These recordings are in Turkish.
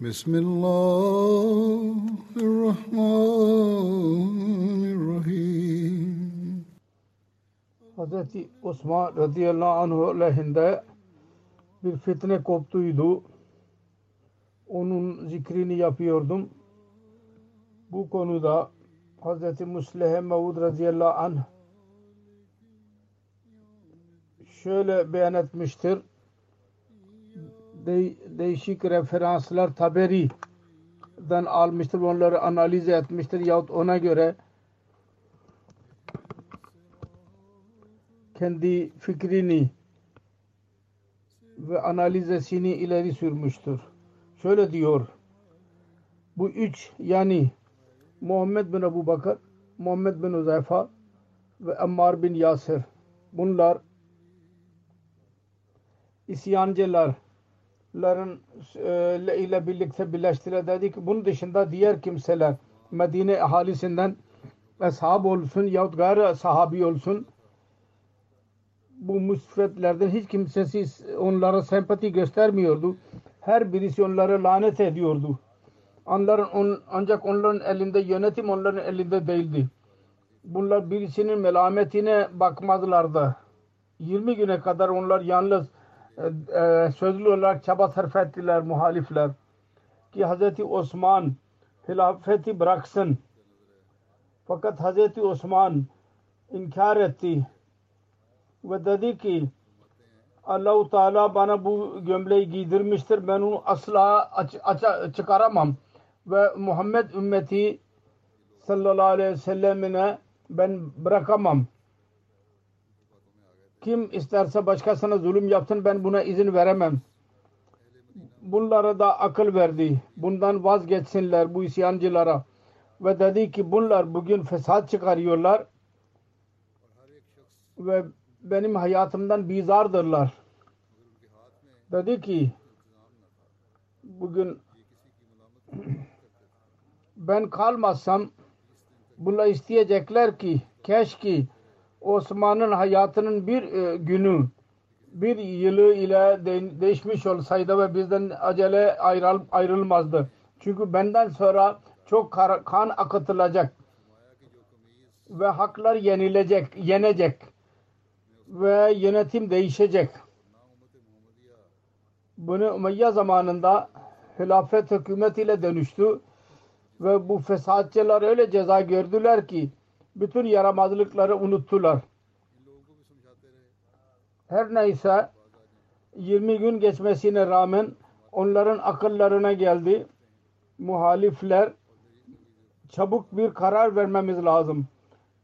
بسم الله الرحمن الرحيم Hazreti Osman radıyallahu anh aleyhinde bir fitne koptuydu. Onun zikrini yapıyordum. Bu konuda Hazreti Musleh Mevud radıyallahu anh şöyle beyan etmiştir. De değişik referanslar Taberi'den almıştır. Onları analiz etmiştir. Yahut ona göre kendi fikrini ve analizesini ileri sürmüştür. Şöyle diyor. Bu üç yani Muhammed bin Ebu Bakır, Muhammed bin Uzayfa ve Ammar bin Yasir. Bunlar isyancılarların e, ile birlikte birleştiler dedi ki bunun dışında diğer kimseler Medine ahalisinden ashab olsun yahut gayrı sahabi olsun bu müsvedlerden hiç kimsesi onlara sempati göstermiyordu. Her birisi onları lanet ediyordu. Onların, on, ancak onların elinde yönetim onların elinde değildi. Bunlar birisinin melametine bakmadılardı. 20 güne kadar onlar yalnız e, e, sözlü olarak çaba sarf ettiler muhalifler. Ki Hz. Osman hilafeti bıraksın. Fakat Hz. Osman inkar etti ve dedi ki Allah-u Teala bana bu gömleği giydirmiştir. Ben onu asla aç, aç, çıkaramam. Ve Muhammed ümmeti sallallahu aleyhi ve sellemine ben bırakamam. Kim isterse başkasına zulüm yapsın ben buna izin veremem. Bunlara da akıl verdi. Bundan vazgeçsinler bu isyancılara. Ve dedi ki bunlar bugün fesat çıkarıyorlar. Ve benim hayatımdan bizardırlar. Dedi ki bugün ben kalmazsam bunlar isteyecekler ki keşke Osman'ın hayatının bir e, günü bir yılı ile de, değişmiş olsaydı ve bizden acele ayrıl, ayrılmazdı. Çünkü benden sonra çok kan akıtılacak ve haklar yenilecek, yenecek ve yönetim değişecek. Bunu Umayya zamanında hilafet hükümetiyle dönüştü ve bu fesatçılar öyle ceza gördüler ki bütün yaramazlıkları unuttular. Her neyse 20 gün geçmesine rağmen onların akıllarına geldi. Muhalifler çabuk bir karar vermemiz lazım.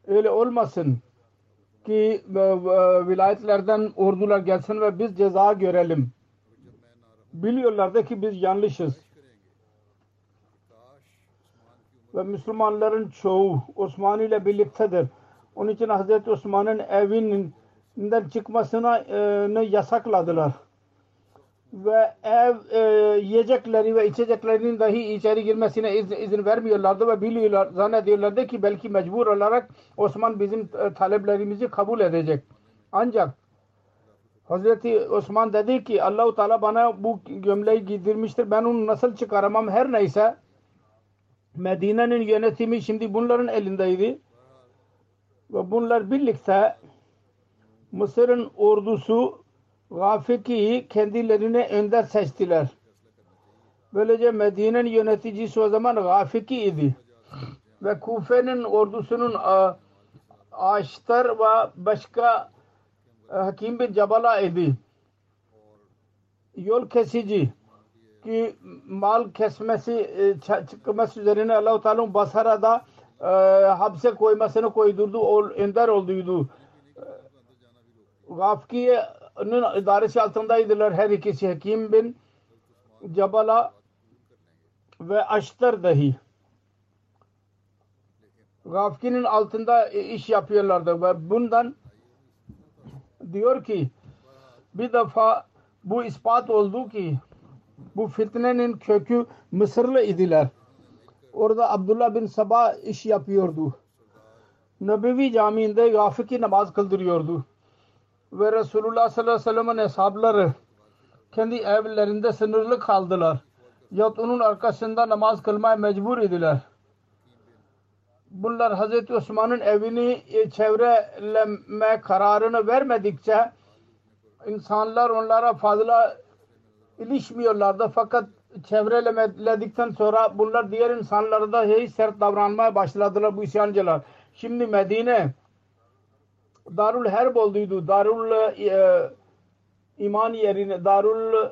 Öyle olmasın ki vilayetlerden ordular gelsin ve biz ceza görelim. Biliyorlardı ki biz yanlışız. Ve Müslümanların çoğu Osman ile birliktedir. Onun için Hazreti Osman'ın evinden çıkmasına e, yasakladılar. Ve ev e, yiyecekleri ve içeceklerinin dahi içeri girmesine iz, izin vermiyorlardı ve biliyorlar, zannediyorlardı ki belki mecbur olarak Osman bizim e, taleplerimizi kabul edecek. Ancak Hazreti Osman dedi ki Allahu Teala bana bu gömleği giydirmiştir. Ben onu nasıl çıkaramam her neyse. Medine'nin yönetimi şimdi bunların elindeydi. Ve bunlar birlikte Mısır'ın ordusu Gafiki'yi kendilerine önder seçtiler. Böylece Medine'nin yöneticisi o zaman Gafiki idi. Ve Kufe'nin ordusunun Aştar ve başka Hakim bin Cabala idi. Yol kesici ki mal kesmesi çıkması üzerine Allah-u Teala Basra'da e, hapse koymasını koydurdu. O ender olduydu. Gafkiye'nin idaresi altındaydılar her ikisi Hakim bin Cabala ve açtır dahi Gafkin'in altında iş yapıyorlardı ve bundan diyor ki bir defa bu ispat oldu ki bu fitnenin kökü Mısırlı idiler. Orada Abdullah bin Sabah iş yapıyordu. Nebevi Camii'nde Gafiki namaz kıldırıyordu. Ve Resulullah sallallahu aleyhi ve sellem'in hesapları kendi evlerinde sınırlı kaldılar. Yahut onun arkasında namaz kılmaya mecbur idiler. Bunlar Hazreti Osman'ın evini çevreleme kararını vermedikçe insanlar onlara fazla ilişmiyorlardı. Fakat çevrelemedikten sonra bunlar diğer insanlara da hiç sert davranmaya başladılar bu isyancılar. Şimdi Medine Darul Herb olduydu. Darul e, iman yerine Darul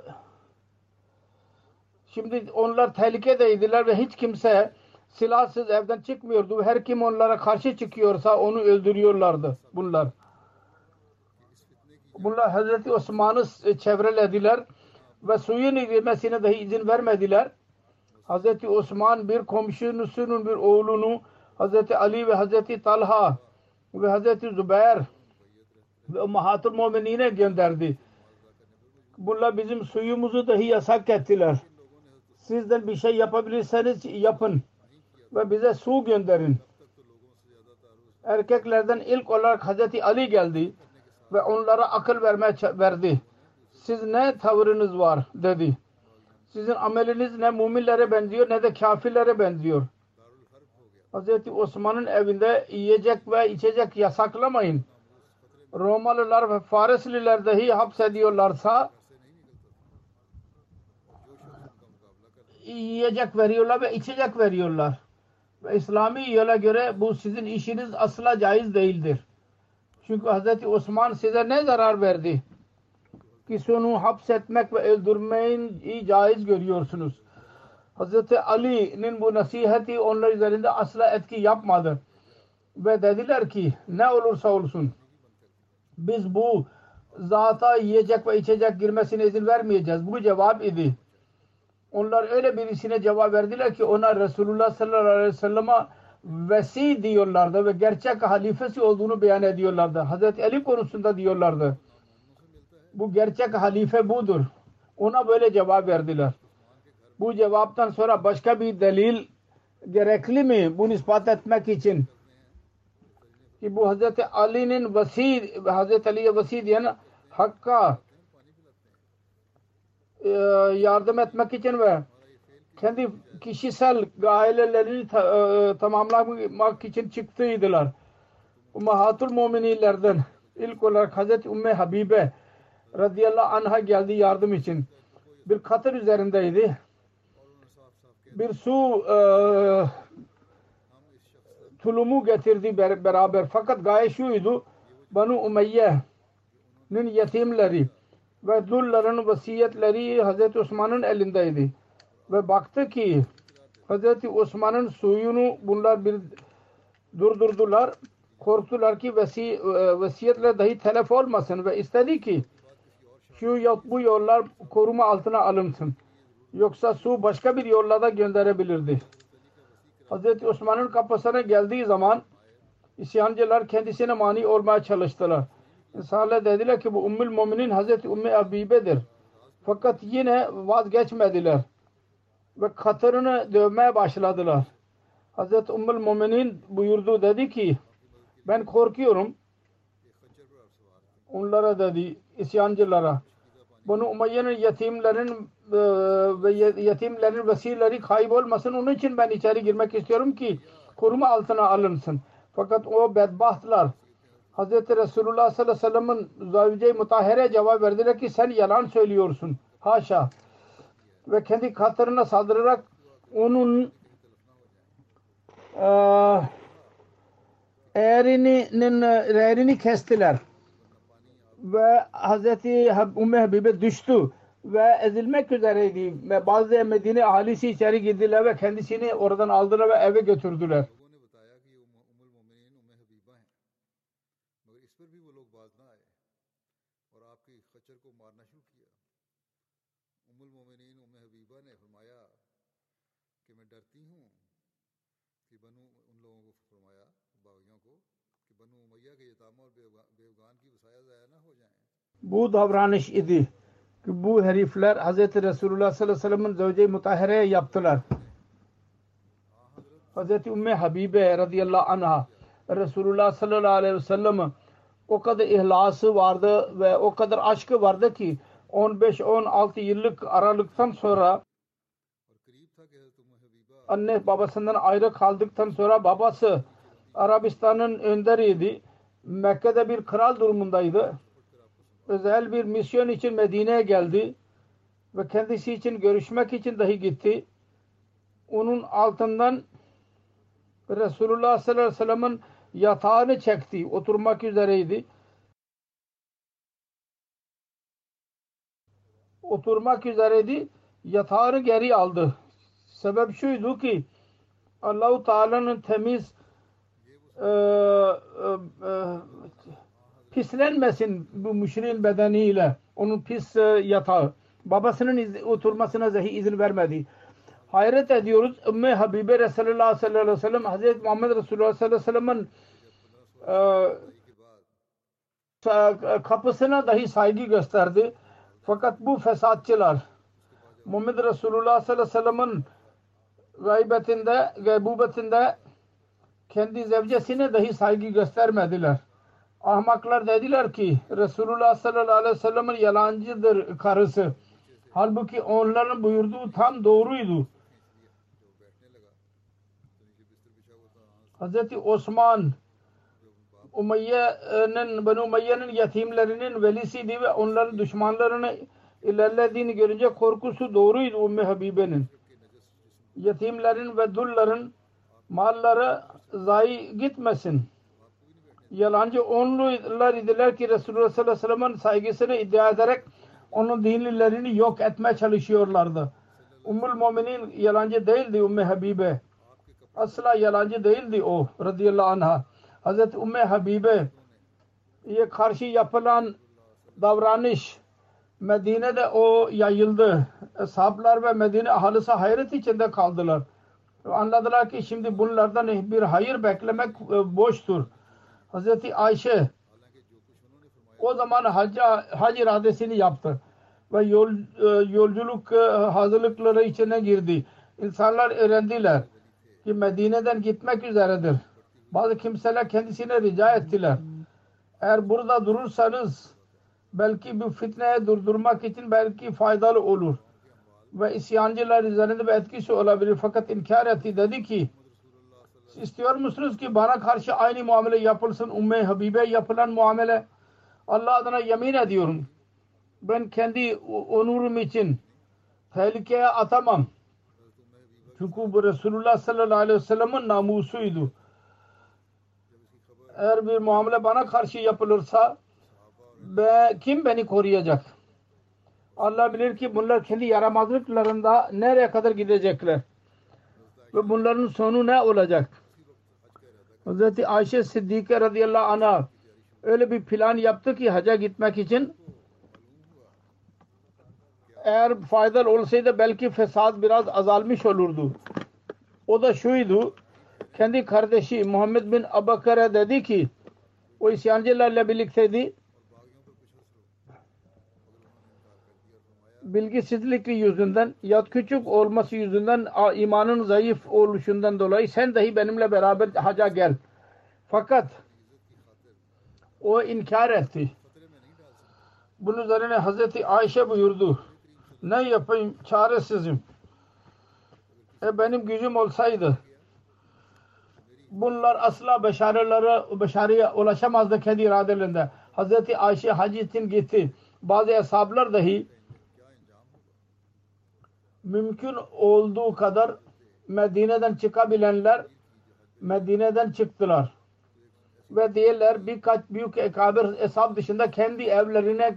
şimdi onlar tehlikedeydiler ve hiç kimse silahsız evden çıkmıyordu. Her kim onlara karşı çıkıyorsa onu öldürüyorlardı bunlar. Bunlar Hazreti Osman'ı çevrelediler ve suyun girmesine dahi izin vermediler. Hazreti Osman bir komşusunun bir oğlunu Hazreti Ali ve Hazreti Talha ve Hazreti Zübeyir ve Ummahatul Mu'minine gönderdi. Bunlar bizim suyumuzu dahi yasak ettiler. Sizden bir şey yapabilirseniz yapın ve bize su gönderin. Erkeklerden ilk olarak Hazreti Ali geldi ve onlara akıl vermeye verdi. Siz ne tavırınız var dedi. Sizin ameliniz ne müminlere benziyor ne de kafirlere benziyor. Hazreti Osman'ın evinde yiyecek ve içecek yasaklamayın. Romalılar ve Farisliler dahi hapsediyorlarsa yiyecek veriyorlar ve içecek veriyorlar. Ve İslami yola göre bu sizin işiniz asla caiz değildir. Çünkü Hz. Osman size ne zarar verdi? Ki onu hapsetmek ve öldürmeyi caiz görüyorsunuz. Hz. Ali'nin bu nasihati onlar üzerinde asla etki yapmadı. Ve dediler ki ne olursa olsun biz bu zata yiyecek ve içecek girmesine izin vermeyeceğiz. Bu cevap idi. Onlar öyle birisine cevap verdiler ki ona Resulullah sallallahu aleyhi ve sellem'e vesi diyorlardı ve gerçek halifesi olduğunu beyan ediyorlardı. Hazreti Ali konusunda diyorlardı. Bu gerçek halife budur. Ona böyle cevap verdiler. Bu cevaptan sonra başka bir delil gerekli mi bunu ispat etmek için? Ki bu Hazreti Ali'nin vasi, Hazreti Ali'ye vasi diyen Hakk'a e, yardım etmek için ve kendi kişisel gailelerini e, tamamlamak için çıktıydılar. Ummahatul Mu'minilerden ilk olarak Hazreti Ümmü Habibe radıyallahu anh'a geldi yardım için. Bir katır üzerindeydi. Bir su e, tulumu getirdi beraber. Fakat gaye şuydu. Banu Umayye'nin yetimleri ve dulların vasiyetleri Hazreti Osman'ın elindeydi. Ve baktı ki Hazreti Osman'ın suyunu bunlar bir durdurdular. Korktular ki vesi, e, vasiyetle dahi telef olmasın ve istedi ki şu yok bu yollar koruma altına alınsın. Yoksa su başka bir yolla da gönderebilirdi. Hazreti Osman'ın kapısına geldiği zaman isyancılar kendisine mani olmaya çalıştılar. İnsanlar dediler ki bu Ummul Muminin Hazreti Ümmü Abibe'dir. Fakat yine vazgeçmediler. Ve katırını dövmeye başladılar. Hazreti Ummul Muminin buyurdu dedi ki ben korkuyorum. Onlara dedi isyancılara bunu Umayye'nin yetimlerin e, ve yetimlerin vesileleri kaybolmasın. Onun için ben içeri girmek istiyorum ki koruma altına alınsın. Fakat o bedbahtlar Hz. Resulullah sallallahu aleyhi ve sellem'in zavce-i mutahhere cevap verdiler ki sen yalan söylüyorsun. Haşa. Ve kendi katırına saldırarak onun eğrinin eğrini kestiler ve Hazreti Ümmü Habibe düştü ve ezilmek üzereydi ve bazı Medine ahalisi içeri girdiler ve kendisini oradan aldılar ve eve götürdüler. بیوگان کی وسایا ضائع bu davranış idi. Ki bu herifler Hz. Resulullah sallallahu aleyhi ve sellem'in zevce-i mutahhereye yaptılar. Hz. Ümmü Habibe radıyallahu anha Resulullah sallallahu aleyhi ve sellem o kadar ihlası vardı ve o kadar aşkı vardı ki 15-16 yıllık aralıktan sonra anne babasından ayrı kaldıktan sonra babası Arabistan'ın önderiydi. Mekke'de bir kral durumundaydı. Özel bir misyon için Medine'ye geldi ve kendisi için görüşmek için dahi gitti. Onun altından Resulullah sallallahu aleyhi ve sellem'in yatağını çekti. Oturmak üzereydi. Oturmak üzereydi. Yatağını geri aldı. Sebep şuydu ki Allahu Teala'nın temiz e, e, e, pislenmesin bu müşriğin bedeniyle. Onun pis e, yatağı. Babasının iz- oturmasına dahi izin vermedi. Hayret ediyoruz. Ümmü Habibe Resulullah sallallahu aleyhi ve sellem Hazreti Muhammed Resulullah sallallahu aleyhi ve sellem'in e, kapısına dahi saygı gösterdi. Fakat bu fesatçılar Muhammed Resulullah sallallahu aleyhi ve sellem'in gaybetinde, gaybubetinde kendi zevcesine dahi saygı göstermediler. Ahmaklar dediler ki Resulullah sallallahu aleyhi ve sellem'in yalancıdır karısı. Halbuki onların buyurduğu tam doğruydu. Hazreti Osman Umayye'nin Benu Umayye'nin yetimlerinin velisiydi ve onların düşmanlarını ilerlediğini görünce korkusu doğruydu Ümmü Habibe'nin. Yetimlerin ve dulların malları zayi gitmesin. Yalancı onlular idiler ki Resulullah sallallahu aleyhi ve sellem'in saygısını iddia ederek onun dinlilerini yok etmeye çalışıyorlardı. Ummul Muminin yalancı değildi Ümmü Habibe. Asla yalancı değildi o radıyallahu anha. Hazreti Ümmü Habibe ye karşı yapılan davranış Medine'de o yayıldı. Sahablar ve Medine ahalisi hayret içinde kaldılar. Anladılar ki şimdi bunlardan bir hayır beklemek e, boştur. Hazreti Ayşe o zaman hacca, hac iradesini yaptı ve yol, e, yolculuk e, hazırlıkları içine girdi. İnsanlar öğrendiler ki Medine'den gitmek üzeredir. Bazı kimseler kendisine rica ettiler. Eğer burada durursanız belki bu fitneye durdurmak için belki faydalı olur. Ve isyancılar üzerinde bir etkisi olabilir. Fakat inkar etti. Dedi ki istiyor musunuz ki bana karşı aynı muamele yapılsın? Ümmü Habibe yapılan muamele. Allah adına yemin ediyorum. Ben kendi onurum için tehlikeye atamam. Çünkü bu Resulullah sallallahu aleyhi ve sellem'in namusuydu. Eğer bir muamele bana karşı yapılırsa be, kim beni koruyacak? Allah bilir ki bunlar kendi yaramazlıklarında nereye kadar gidecekler. Ve bunların sonu ne olacak? Hz. Ayşe Siddike radıyallahu anh'a öyle bir plan yaptı ki haca gitmek için eğer faydalı olsaydı belki fesat biraz azalmış olurdu. O da şuydu kendi kardeşi Muhammed bin Abakar'a dedi ki o isyancılarla birlikteydi bilgisizlik yüzünden ya küçük olması yüzünden imanın zayıf oluşundan dolayı sen dahi benimle beraber haca gel. Fakat o inkar etti. Bunun üzerine Hazreti Ayşe buyurdu. Ne yapayım çaresizim. E benim gücüm olsaydı bunlar asla başarılara, başarıya ulaşamazdı kendi iradelerinde. Hazreti Ayşe hac için gitti. Bazı hesaplar dahi mümkün olduğu kadar Medine'den çıkabilenler Medine'den çıktılar. Ve diğerler birkaç büyük ekabir hesap dışında kendi evlerine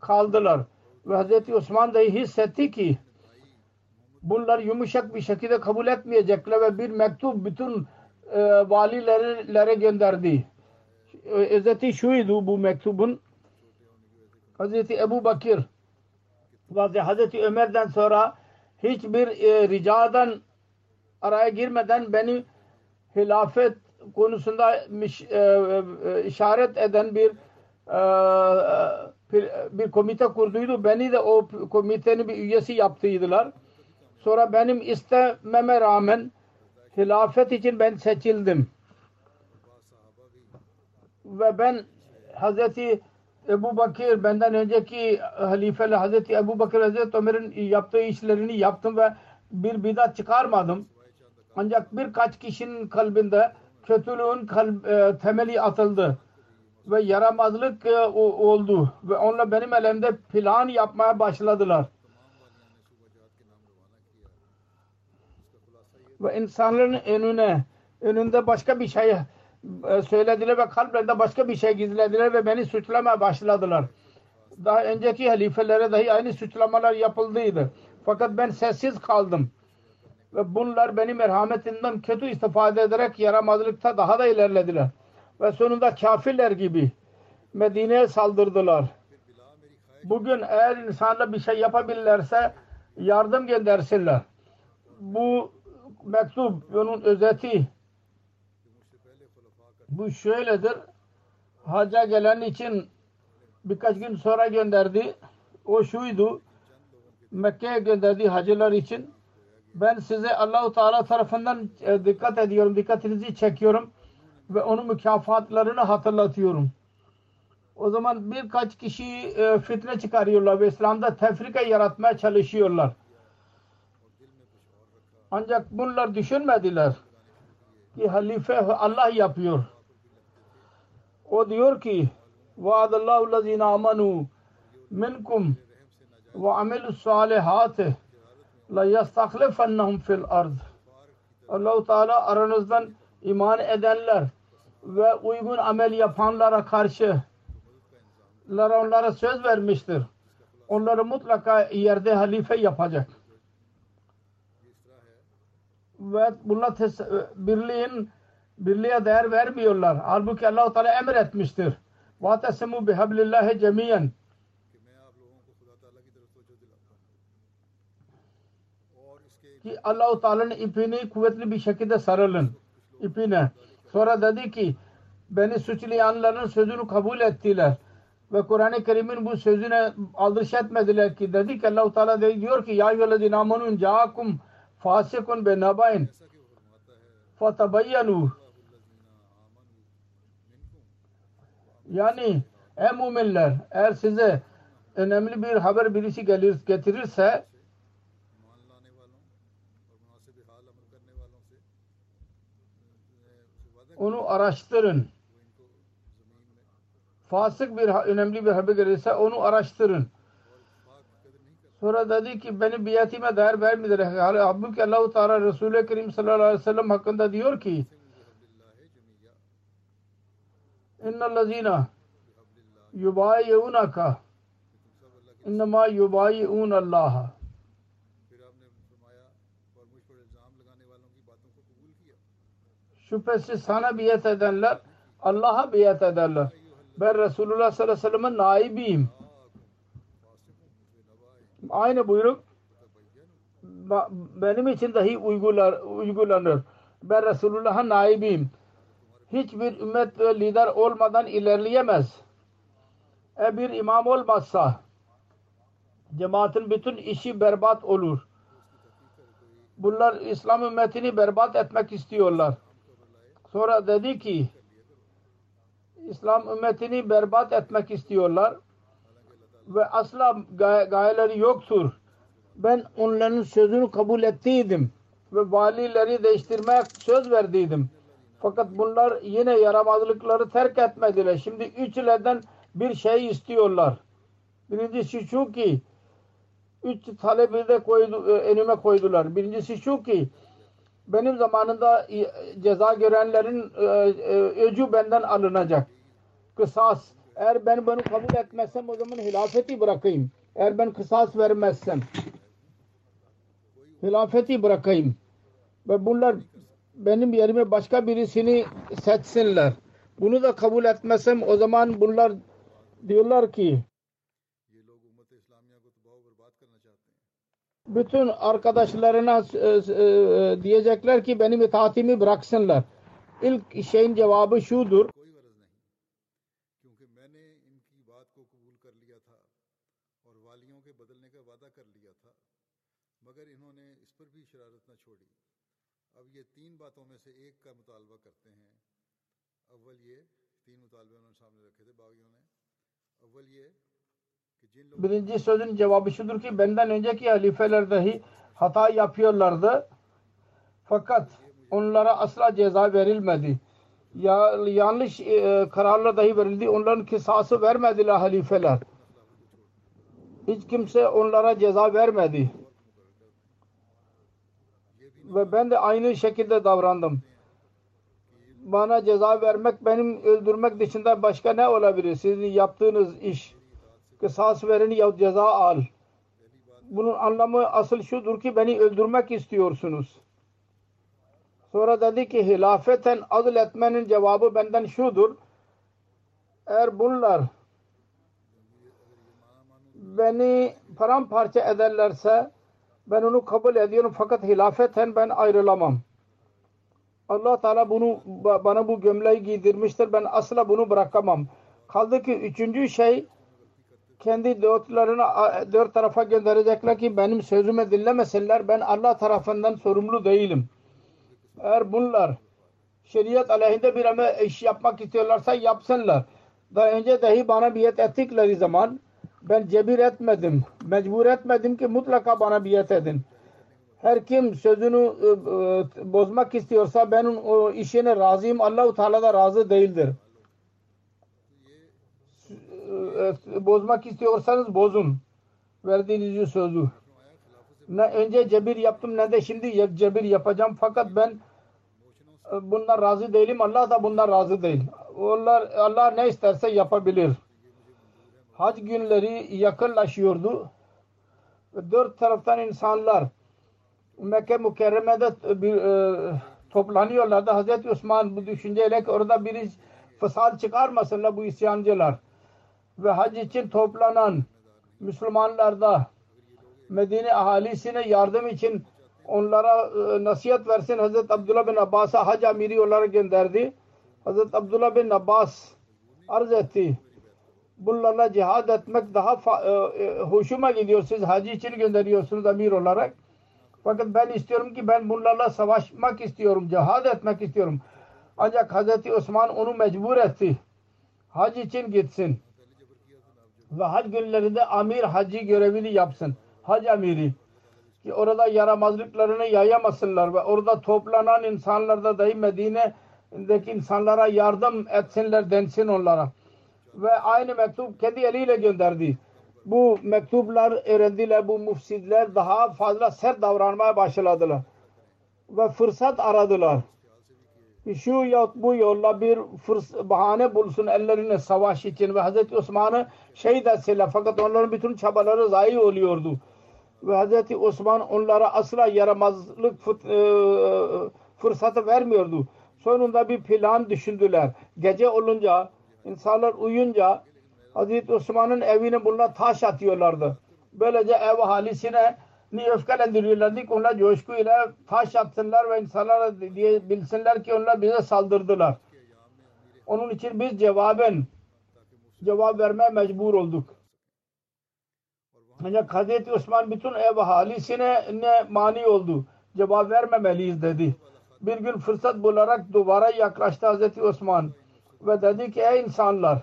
kaldılar. Ve Hz. Osman dahi hissetti ki bunlar yumuşak bir şekilde kabul etmeyecekler ve bir mektup bütün e, valilere gönderdi. Özeti şuydu bu mektubun Hz. Ebu Bakir ve Hz. Ömer'den sonra hiçbir e, ricadan araya girmeden beni hilafet konusunda miş- e, e, işaret eden bir e, bir, bir komite kurduydu. Beni de o komitenin bir üyesi yaptıydılar. Sonra benim istememe rağmen hilafet için ben seçildim. Ve ben Hazreti Ebu Bakır benden önceki halifeli Hazreti Ebu Bakır Hazreti Ömer'in yaptığı işlerini yaptım ve bir bidat çıkarmadım. Ancak birkaç kişinin kalbinde kötülüğün kalb, e, temeli atıldı ve yaramazlık e, oldu ve onunla benim elimde plan yapmaya başladılar. Ve insanların önüne önünde başka bir şey söylediler ve kalplerinde başka bir şey gizlediler ve beni suçlamaya başladılar. Daha önceki halifelere dahi aynı suçlamalar yapıldıydı. Fakat ben sessiz kaldım. Ve bunlar benim merhametimden kötü istifade ederek yaramazlıkta daha da ilerlediler. Ve sonunda kafirler gibi Medine'ye saldırdılar. Bugün eğer insanlar bir şey yapabilirlerse yardım göndersinler. Bu mektup, onun özeti bu şöyledir. Hacca gelen için birkaç gün sonra gönderdi. O şuydu. Mekke'ye gönderdiği hacılar için ben size Allahu Teala tarafından e, dikkat ediyorum, dikkatinizi çekiyorum ve onun mükafatlarını hatırlatıyorum. O zaman birkaç kişi e, fitne çıkarıyorlar ve İslam'da tefrika yaratmaya çalışıyorlar. Ancak bunlar düşünmediler ki halife Allah yapıyor. O diyor ki vaadallahu lezine amanu minkum ve amilus salihati la yastaklifennahum fil ard. Allah-u Teala aranızdan iman edenler ve uygun amel yapanlara karşı onlara söz vermiştir. Onları mutlaka yerde halife yapacak. Ve tes- birliğin birliğe değer vermiyorlar. Halbuki Allah-u Teala emretmiştir. وَاتَسَمُوا بِحَبْلِ اللّٰهِ جَمِيًا ki Allah-u Teala'nın ipini kuvvetli bir şekilde sarılın. İpine. Sonra dedi ki beni suçlayanların sözünü kabul ettiler. Ve Kur'an-ı Kerim'in bu sözüne aldırış etmediler ki dedi ki Allah-u Teala diyor ki Ya yüveledin amanun ca'akum fasikun be nabayn fatabayyanu Yani e müminler eğer size önemli bir haber birisi gelir, getirirse onu araştırın. Fasık bir önemli bir haber gelirse onu araştırın. Sonra dedi ki beni biatime değer vermediler. Halbuki Allah-u Teala Resulü Kerim sallallahu aleyhi ve sellem hakkında diyor ki İnnellezîne yubayi'unaka innema yubayi'un Allah'a şüphesiz sana biat edenler Allah'a biat ederler. Ben Resulullah sallallahu aleyhi ve sellem'in naibiyim. Aynı buyruk benim için dahi uygular, uygulanır. Ben Resulullah'ın naibiyim. Hiçbir ümmet ve lider olmadan ilerleyemez. E bir imam olmazsa cemaatin bütün işi berbat olur. Bunlar İslam ümmetini berbat etmek istiyorlar. Sonra dedi ki İslam ümmetini berbat etmek istiyorlar ve asla gay- gayeleri yoktur. Ben onların sözünü kabul ettiydim ve valileri değiştirmeye söz verdiydim. Fakat bunlar yine yaramazlıkları terk etmediler. Şimdi üçlerden bir şey istiyorlar. Birincisi şu ki üç talebi de koydu, e, önüme koydular. Birincisi şu ki benim zamanında e, ceza görenlerin e, e, öcü benden alınacak. Kısas. Eğer ben bunu kabul etmezsem o zaman hilafeti bırakayım. Eğer ben kısas vermezsem hilafeti bırakayım. Ve bunlar benim yerime başka birisini seçsinler. Bunu da kabul etmesem o zaman bunlar diyorlar ki bütün arkadaşlarına e, e, e, diyecekler ki benim itaatimi bıraksınlar. İlk şeyin cevabı şudur. Birinci sözün cevabı şudur ki benden önceki halifeler dahi hata yapıyorlardı. Fakat onlara asla ceza verilmedi. Ya, yanlış e, kararlar dahi verildi. Onların kısası vermediler halifeler. Hiç kimse onlara ceza vermedi. Ve ben de aynı şekilde davrandım. Bana ceza vermek, benim öldürmek dışında başka ne olabilir? Sizin yaptığınız iş. Kısas verin ya ceza al. Bunun anlamı asıl şudur ki beni öldürmek istiyorsunuz. Sonra dedi ki hilafeten adil etmenin cevabı benden şudur. Eğer bunlar beni paramparça ederlerse ben onu kabul ediyorum fakat hilafeten ben ayrılamam. Allah Teala bunu bana bu gömleği giydirmiştir. Ben asla bunu bırakamam. Kaldı ki üçüncü şey kendi dörtlerine dört tarafa gönderecekler ki benim sözümü dinlemesinler. Ben Allah tarafından sorumlu değilim. Eğer bunlar şeriat aleyhinde bir ama iş yapmak istiyorlarsa yapsınlar. Daha önce dahi bana biat ettikleri zaman ben cebir etmedim. Mecbur etmedim ki mutlaka bana biat edin. Her kim sözünü e, e, bozmak istiyorsa ben o işine razıyım. Allah-u Teala da razı değildir. E, bozmak istiyorsanız bozun. Verdiğiniz sözü. Ne önce cebir yaptım ne de şimdi cebir yapacağım. Fakat ben bundan razı değilim. Allah da bundan razı değil. Onlar, Allah ne isterse yapabilir. Hac günleri yakınlaşıyordu. Dört taraftan insanlar Mekke mükerremede bir, e, toplanıyorlardı. Hazreti Osman bu düşünceyle ki orada bir fesat çıkarmasınlar bu isyancılar. Ve hac için toplanan Müslümanlarda Medine ahalisine yardım için onlara e, nasihat versin. Hazreti Abdullah bin Abbas'a hac amiri olarak gönderdi. Hazreti Abdullah bin Abbas arz etti. Bunlarla cihad etmek daha e, e, hoşuma gidiyor. Siz hacı için gönderiyorsunuz amir olarak. Fakat ben istiyorum ki ben bunlarla savaşmak istiyorum. Cihad etmek istiyorum. Ancak Hazreti Osman onu mecbur etti. Hac için gitsin. Ve hac günlerinde amir hacı görevini yapsın. Hac amiri. Ki orada yaramazlıklarını yayamasınlar ve orada toplanan insanlarda dahi Medine'deki insanlara yardım etsinler densin onlara. Ve aynı mektup kendi eliyle gönderdi bu mektuplar öğrendiler. Bu mufsidler daha fazla sert davranmaya başladılar. Ve fırsat aradılar. Şu ya bu yolla bir bahane bulsun ellerine savaş için ve Hazreti Osman'ı şehit etseler. Fakat onların bütün çabaları zayi oluyordu. Ve Hazreti Osman onlara asla yaramazlık e, fırsatı vermiyordu. Sonunda bir plan düşündüler. Gece olunca insanlar uyunca Hazreti Osman'ın evine bunlar taş atıyorlardı. Böylece ev ahalisine ni öfkelendiriyorlardı ki onlar coşkuyla taş atsınlar ve insanlara diye bilsinler ki onlar bize saldırdılar. Onun için biz cevaben cevap vermeye mecbur olduk. Ancak Hazreti Osman bütün ev ahalisine ne mani oldu. Cevap vermemeliyiz dedi. Bir gün fırsat bularak duvara yaklaştı Hazreti Osman ve dedi ki ey insanlar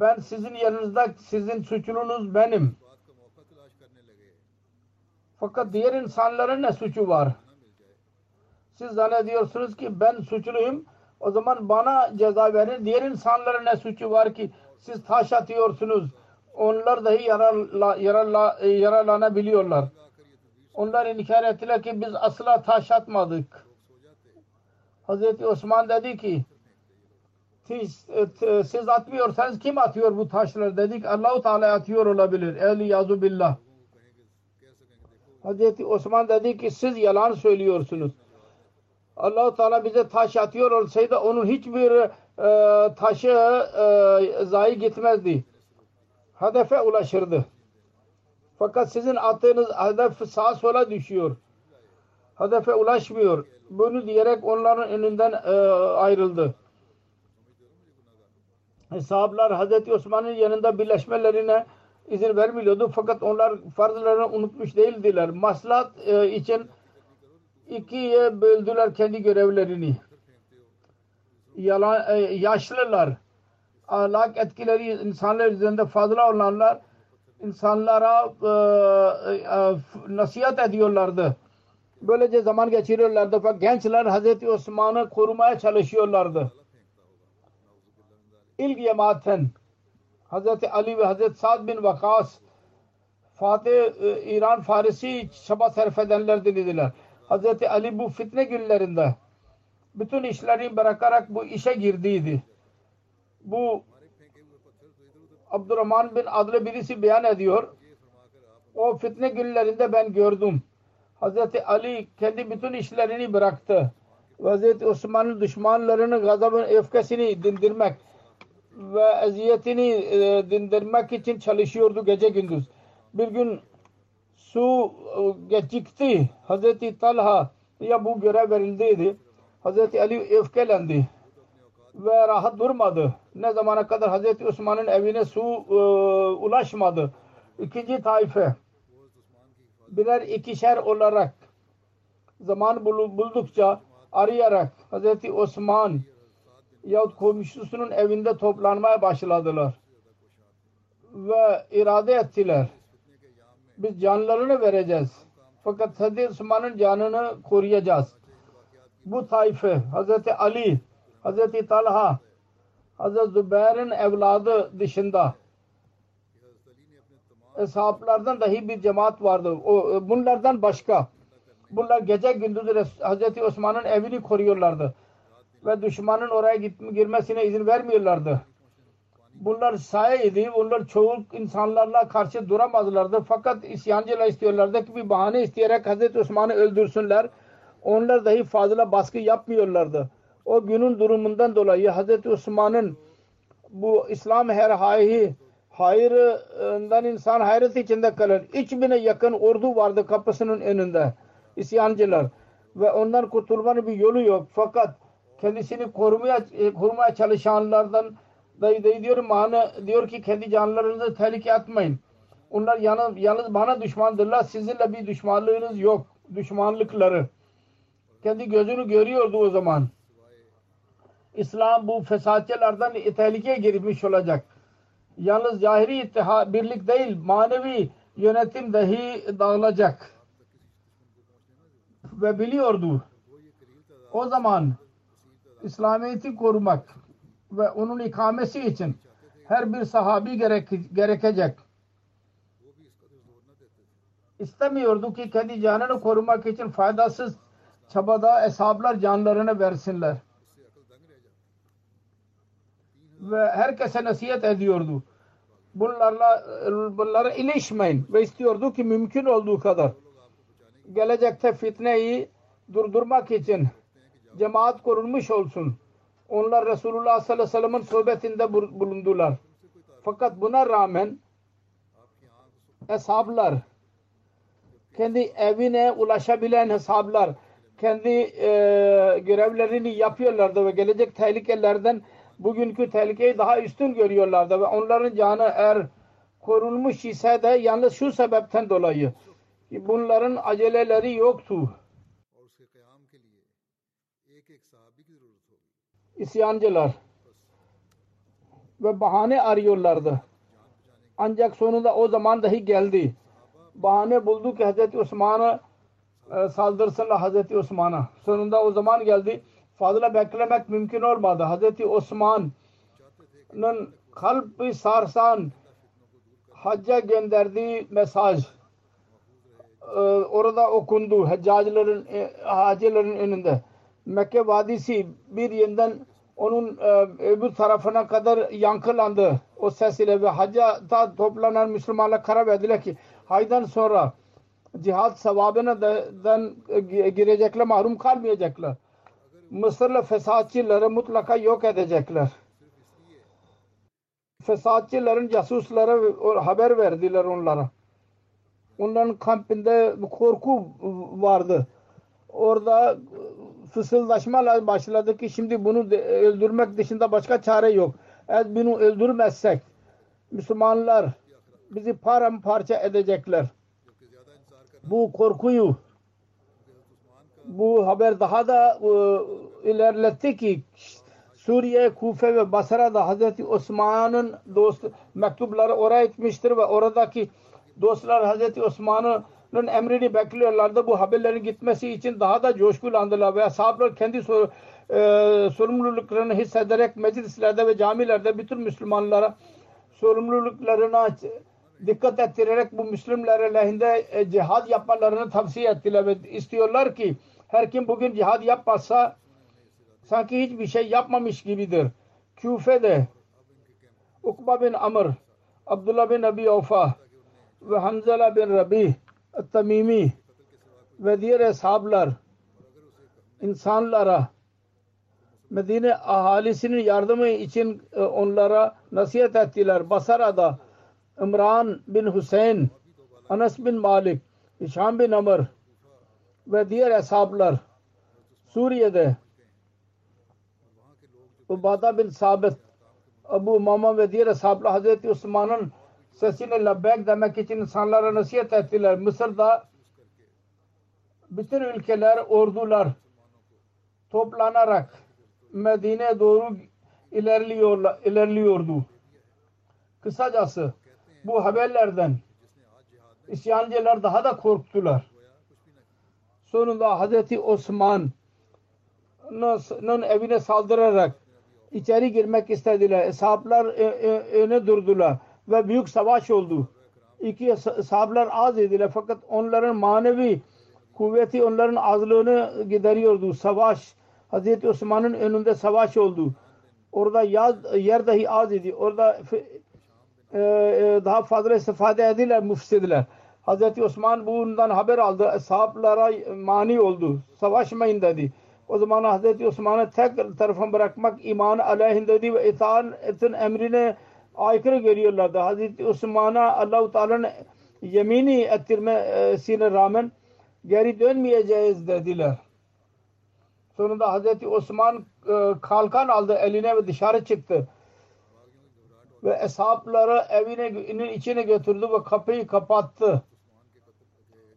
ben sizin yanınızda sizin suçlunuz benim. Fakat diğer insanların ne suçu var? Siz zannediyorsunuz ki ben suçluyum. O zaman bana ceza verin. Diğer insanların ne suçu var ki siz taş atıyorsunuz. Onlar dahi yararla, yararla, yaralanabiliyorlar. Onlar inkar ettiler ki biz asla taş atmadık. Hazreti Osman dedi ki siz, e, siz atmıyorsanız kim atıyor bu taşları dedik. Allahu Teala atıyor olabilir. Ehli yazu billah. Hazreti Osman dedi ki siz yalan söylüyorsunuz. Allahu Teala bize taş atıyor olsaydı onun hiçbir e, taşı e, zayi gitmezdi. Hedefe ulaşırdı. Fakat sizin attığınız hedef sağa sola düşüyor. Hedefe ulaşmıyor. Bunu diyerek onların önünden e, ayrıldı. Sahabeler Hazreti Osman'ın yanında birleşmelerine izin vermiyordu. Fakat onlar farzlarını unutmuş değildiler. Maslahat e, için ikiye böldüler kendi görevlerini. Yalan, e, yaşlılar, ahlak etkileri insanlar üzerinde fazla olanlar insanlara e, nasihat ediyorlardı. Böylece zaman geçiriyorlardı. Fakat gençler Hazreti Osman'ı korumaya çalışıyorlardı. İlk cemaatten Hazreti Ali ve Hazreti Sa'd bin Vakas Fatih e, İran Farisi çaba sarf edenler dediler. Hazreti Ali bu fitne günlerinde bütün işleri bırakarak bu işe girdiydi. Bu Abdurrahman bin adlı birisi beyan ediyor. O fitne günlerinde ben gördüm. Hazreti Ali kendi bütün işlerini bıraktı. Hazreti Osman'ın düşmanlarının gazabın öfkesini dindirmek ve eziyetini e, dindirmek için çalışıyordu gece gündüz. Bir gün su e, gecikti. Hazreti Talha ya bu görev verildiydi. Hazreti Ali öfkelendi ve rahat durmadı. Ne zamana kadar Hazreti Osman'ın evine su e, ulaşmadı. İkinci taife birer ikişer olarak zaman buldukça arayarak Hazreti Osman yahut komşusunun evinde toplanmaya başladılar. Ve irade ettiler. Biz canlarını vereceğiz. Fakat Hazreti Osman'ın canını koruyacağız. Bu taife Hazreti Ali, Hazreti Talha, Hazreti Zübeyir'in evladı dışında eshablardan dahi bir cemaat vardı. O, bunlardan başka. Bunlar gece gündüz Hazreti Osman'ın evini koruyorlardı. Ve düşmanın oraya gitme, girmesine izin vermiyorlardı. Bunlar sayeydi. Bunlar çoğu insanlarla karşı duramazlardı. Fakat isyancılar istiyorlardı ki bir bahane isteyerek Hazreti Osman'ı öldürsünler. Onlar dahi fazla baskı yapmıyorlardı. O günün durumundan dolayı Hazreti Osman'ın bu İslam her hayhi hayırından insan hayret içinde kalır. 3000'e yakın ordu vardı kapısının önünde. İsyancılar. Ve ondan kurtulmanın bir yolu yok. Fakat kendisini korumaya, korumaya çalışanlardan dayı dayı diyor, mana, diyor ki kendi canlarınızı tehlikeye atmayın. Onlar yalnız, yalnız bana düşmandırlar. Sizinle bir düşmanlığınız yok. Düşmanlıkları. Kendi gözünü görüyordu o zaman. İslam bu fesatçılardan tehlikeye girmiş olacak. Yalnız zahiri ittiha, birlik değil manevi yönetim dahi dağılacak. Ve biliyordu. O zaman İslamiyet'i korumak ve onun ikamesi için her bir sahabi gerek, gerekecek. İstemiyordu ki kendi canını korumak için faydasız çabada eshablar canlarını versinler. Ve herkese nasihat ediyordu. Bunlarla bunlara ilişmeyin ve istiyordu ki mümkün olduğu kadar gelecekte fitneyi durdurmak için cemaat kurulmuş olsun. Onlar Resulullah sallallahu aleyhi ve sellem'in sohbetinde bulundular. Fakat buna rağmen hesaplar kendi evine ulaşabilen hesaplar kendi e, görevlerini yapıyorlardı ve gelecek tehlikelerden bugünkü tehlikeyi daha üstün görüyorlardı ve onların canı eğer korunmuş ise de yalnız şu sebepten dolayı bunların aceleleri yoktu. İsyancılar ve bahane arıyorlardı. Ancak sonunda o zaman dahi geldi. Bahane buldu ki Hazreti Osman'a e, saldırsınlar Hazreti Osman'a. Sonunda o zaman geldi. Fazla beklemek mümkün olmadı. Hazreti Osman'ın kalbi sarsan hacca gönderdiği mesaj e, orada okundu haccacıların e, hacıların önünde. Mekke vadisi bir yandan onun öbür tarafına kadar yankılandı o ses ile ve hacca toplanan Müslümanlar karar verdiler ki haydan sonra cihat sevabına dan girecekler mahrum kalmayacaklar. Mısırlı fesatçıları mutlaka yok edecekler. Fesatçıların casuslara haber verdiler onlara. onların kampinde korku vardı. Orada fısıldaşmalar başladı ki şimdi bunu öldürmek dışında başka çare yok. Eğer bunu öldürmezsek Müslümanlar bizi paramparça edecekler. Bu korkuyu bu haber daha da e, ilerletti ki Suriye, Kufe ve Basra'da Hazreti Osman'ın dost mektupları oraya etmiştir ve oradaki dostlar Hazreti Osman'ın emrini bekliyorlardı. Bu haberlerin gitmesi için daha da coşkulandılar ve sahabeler kendi sor, e, sorumluluklarını hissederek meclislerde ve camilerde bütün Müslümanlara sorumluluklarına dikkat ettirerek bu Müslümanlar aleyhinde e, cihad yapmalarını tavsiye ettiler ve istiyorlar ki her kim bugün cihad yapmazsa sanki hiçbir şey yapmamış gibidir. Küfe'de Ukba bin Amr, Abdullah bin Abi Avfa ve Hanzala bin Rabi Tamimi ve diğer ashablar insanlara Medine ahalisinin yardımı için e, onlara nasihat ettiler. Basara'da İmran bin Hüseyin, Anas bin Malik, Hişam bin Amr ve diğer ashablar Suriye'de Ubada bin Sabit, Abu Mama ve diğer ashablar Hazreti Osman'ın sesine labbek demek için insanlara nasihat ettiler. Mısır'da bütün ülkeler, ordular toplanarak Medine'ye doğru ilerliyorlar, ilerliyordu. Kısacası bu haberlerden isyancılar daha da korktular. Sonunda Hazreti Osman'ın evine saldırarak içeri girmek istediler. Eshablar öne durdular ve büyük savaş oldu. İki sahablar az idiler fakat onların manevi kuvveti onların azlığını gideriyordu. Savaş Hazreti Osman'ın önünde savaş oldu. Orada yaz, yer dahi az idi. Orada e, e, daha fazla istifade ediler müfsidiler. Hazreti Osman bundan haber aldı. Sahablara mani oldu. Savaşmayın dedi. O zaman Hazreti Osman'ı tek tarafa bırakmak iman aleyhindeydi ve itaatin emrine aykırı görüyorlardı. Hazreti Osman'a Allah-u Teala'nın yemini ettirmesine rağmen geri dönmeyeceğiz dediler. Sonunda Hazreti Osman e, kalkan aldı eline ve dışarı çıktı. Ve eshapları evinin içine götürdü ve kapıyı kapattı.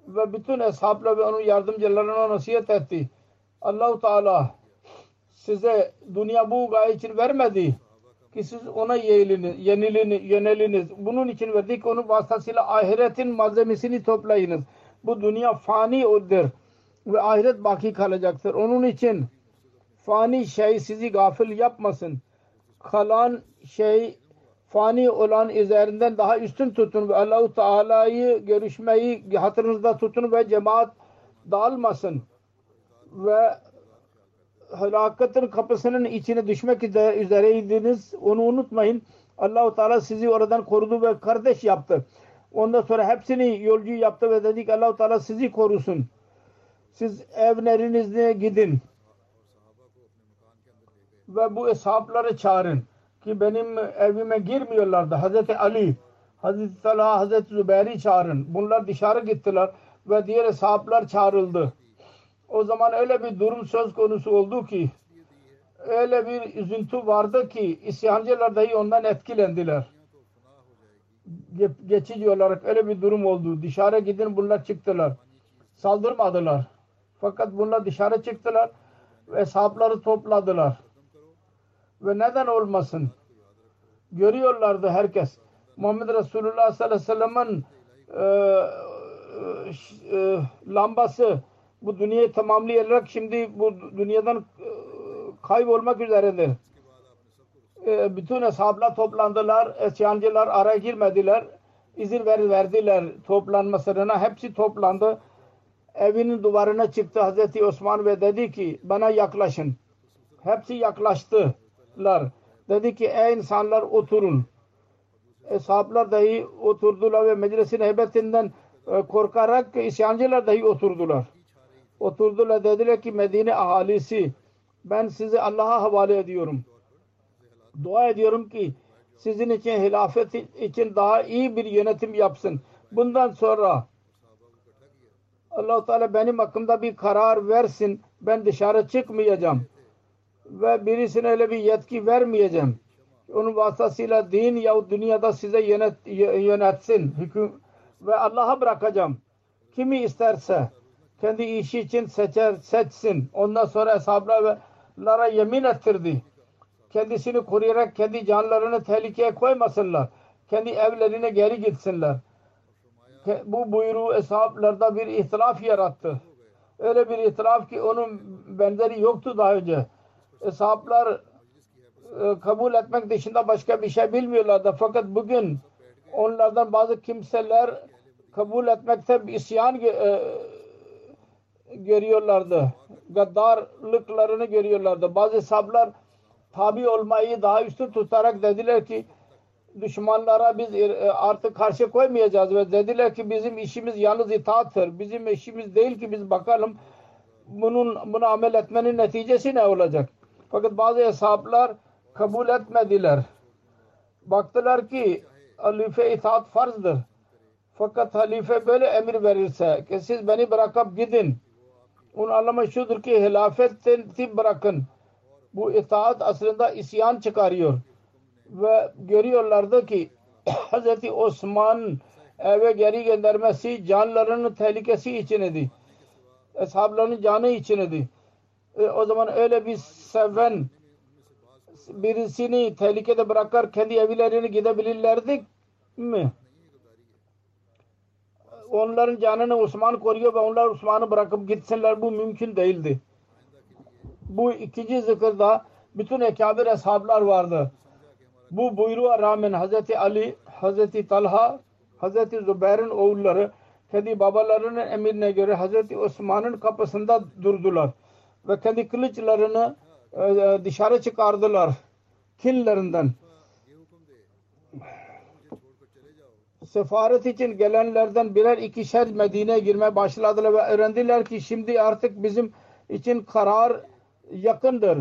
Ve bütün eshaplar ve onun yardımcılarına nasihat etti. Allahu Teala size dünya bu gaye için vermedi ki siz ona yeniliniz, yeniliniz, yöneliniz. Bunun için verdik onun vasıtasıyla ahiretin malzemesini toplayınız. Bu dünya fani odur ve ahiret baki kalacaktır. Onun için fani şey sizi gafil yapmasın. Kalan şey fani olan üzerinden daha üstün tutun ve Allahu Teala'yı görüşmeyi hatırınızda tutun ve cemaat dağılmasın ve helakatın kapısının içine düşmek üzereydiniz. Onu unutmayın. Allahu Teala sizi oradan korudu ve kardeş yaptı. Ondan sonra hepsini yolcu yaptı ve dedik Allahu Teala sizi korusun. Siz evlerinizde gidin ve bu eshapları çağırın ki benim evime girmiyorlardı. Hazreti Ali, Hazreti Talha, Hazreti Zübeyir'i çağırın. Bunlar dışarı gittiler ve diğer eshaplar çağrıldı. O zaman öyle bir durum söz konusu oldu ki öyle bir üzüntü vardı ki isyancılar dahi ondan etkilendiler. Geçici olarak öyle bir durum oldu. Dışarı gidin bunlar çıktılar. Saldırmadılar. Fakat bunlar dışarı çıktılar ve hesapları topladılar. Ve neden olmasın? Görüyorlardı herkes. Muhammed Resulullah sallallahu aleyhi ve sellem'in e, e, lambası bu dünyayı tamamlayarak şimdi bu dünyadan e, kaybolmak üzeredir. E, bütün hesaplar toplandılar. Esyancılar araya girmediler. İzin ver, verdiler toplanmasına. Hepsi toplandı evinin duvarına çıktı Hazreti Osman ve dedi ki bana yaklaşın. Hepsi yaklaştılar. Dedi ki ey insanlar oturun. Eshablar dahi oturdular ve meclisin heybetinden e, korkarak isyancılar dahi oturdular. Oturdular dediler ki Medine ahalisi ben sizi Allah'a havale ediyorum. Dua ediyorum ki sizin için hilafet için daha iyi bir yönetim yapsın. Bundan sonra allah Teala benim hakkımda bir karar versin. Ben dışarı çıkmayacağım. Ve birisine öyle bir yetki vermeyeceğim. Onun vasıtasıyla din yahut dünyada size yönet, yönetsin. Hüküm, ve Allah'a bırakacağım. Kimi isterse kendi işi için seçer, seçsin. Ondan sonra hesaplara yemin ettirdi. Kendisini koruyarak kendi canlarını tehlikeye koymasınlar. Kendi evlerine geri gitsinler. Bu buyruğu hesaplarda bir ihtilaf yarattı. Öyle bir ihtilaf ki onun benzeri yoktu daha önce. Hesaplar e, kabul etmek dışında başka bir şey bilmiyorlardı. Fakat bugün onlardan bazı kimseler kabul etmekte isyan e, görüyorlardı. Gaddarlıklarını görüyorlardı. Bazı hesaplar tabi olmayı daha üstün tutarak dediler ki düşmanlara biz e, artık karşı koymayacağız ve dediler ki bizim işimiz yalnız itaattır. Bizim işimiz değil ki biz bakalım bunun buna amel etmenin neticesi ne olacak. Fakat bazı hesaplar kabul etmediler. Baktılar ki halife itaat farzdır. Fakat halife böyle emir verirse ki siz beni bırakıp gidin. Onun anlamı şudur ki hilafeti bırakın. Bu itaat aslında isyan çıkarıyor. Ve görüyorlardı ki Hz. Osman eve geri göndermesi canlarının tehlikesi için idi. Eshabların canı için idi. E, o zaman öyle bir seven birisini tehlikede bırakar kendi evlerine gidebilirlerdi mi? Onların canını Osman koruyor ve onlar Osman'ı bırakıp gitsinler. Bu mümkün değildi. Bu ikinci zikirde bütün ekabir eshablar vardı. Bu buyruğa rağmen Hazreti Ali, Hazreti Talha, Hazreti Zübeyir'in oğulları kendi babalarının emrine göre Hazreti Osman'ın kapısında durdular. Ve kendi kılıçlarını e, e, dışarı çıkardılar. Kinlerinden. Sefaret için gelenlerden birer ikişer Medine'ye girmeye başladılar ve öğrendiler ki şimdi artık bizim için karar yakındır.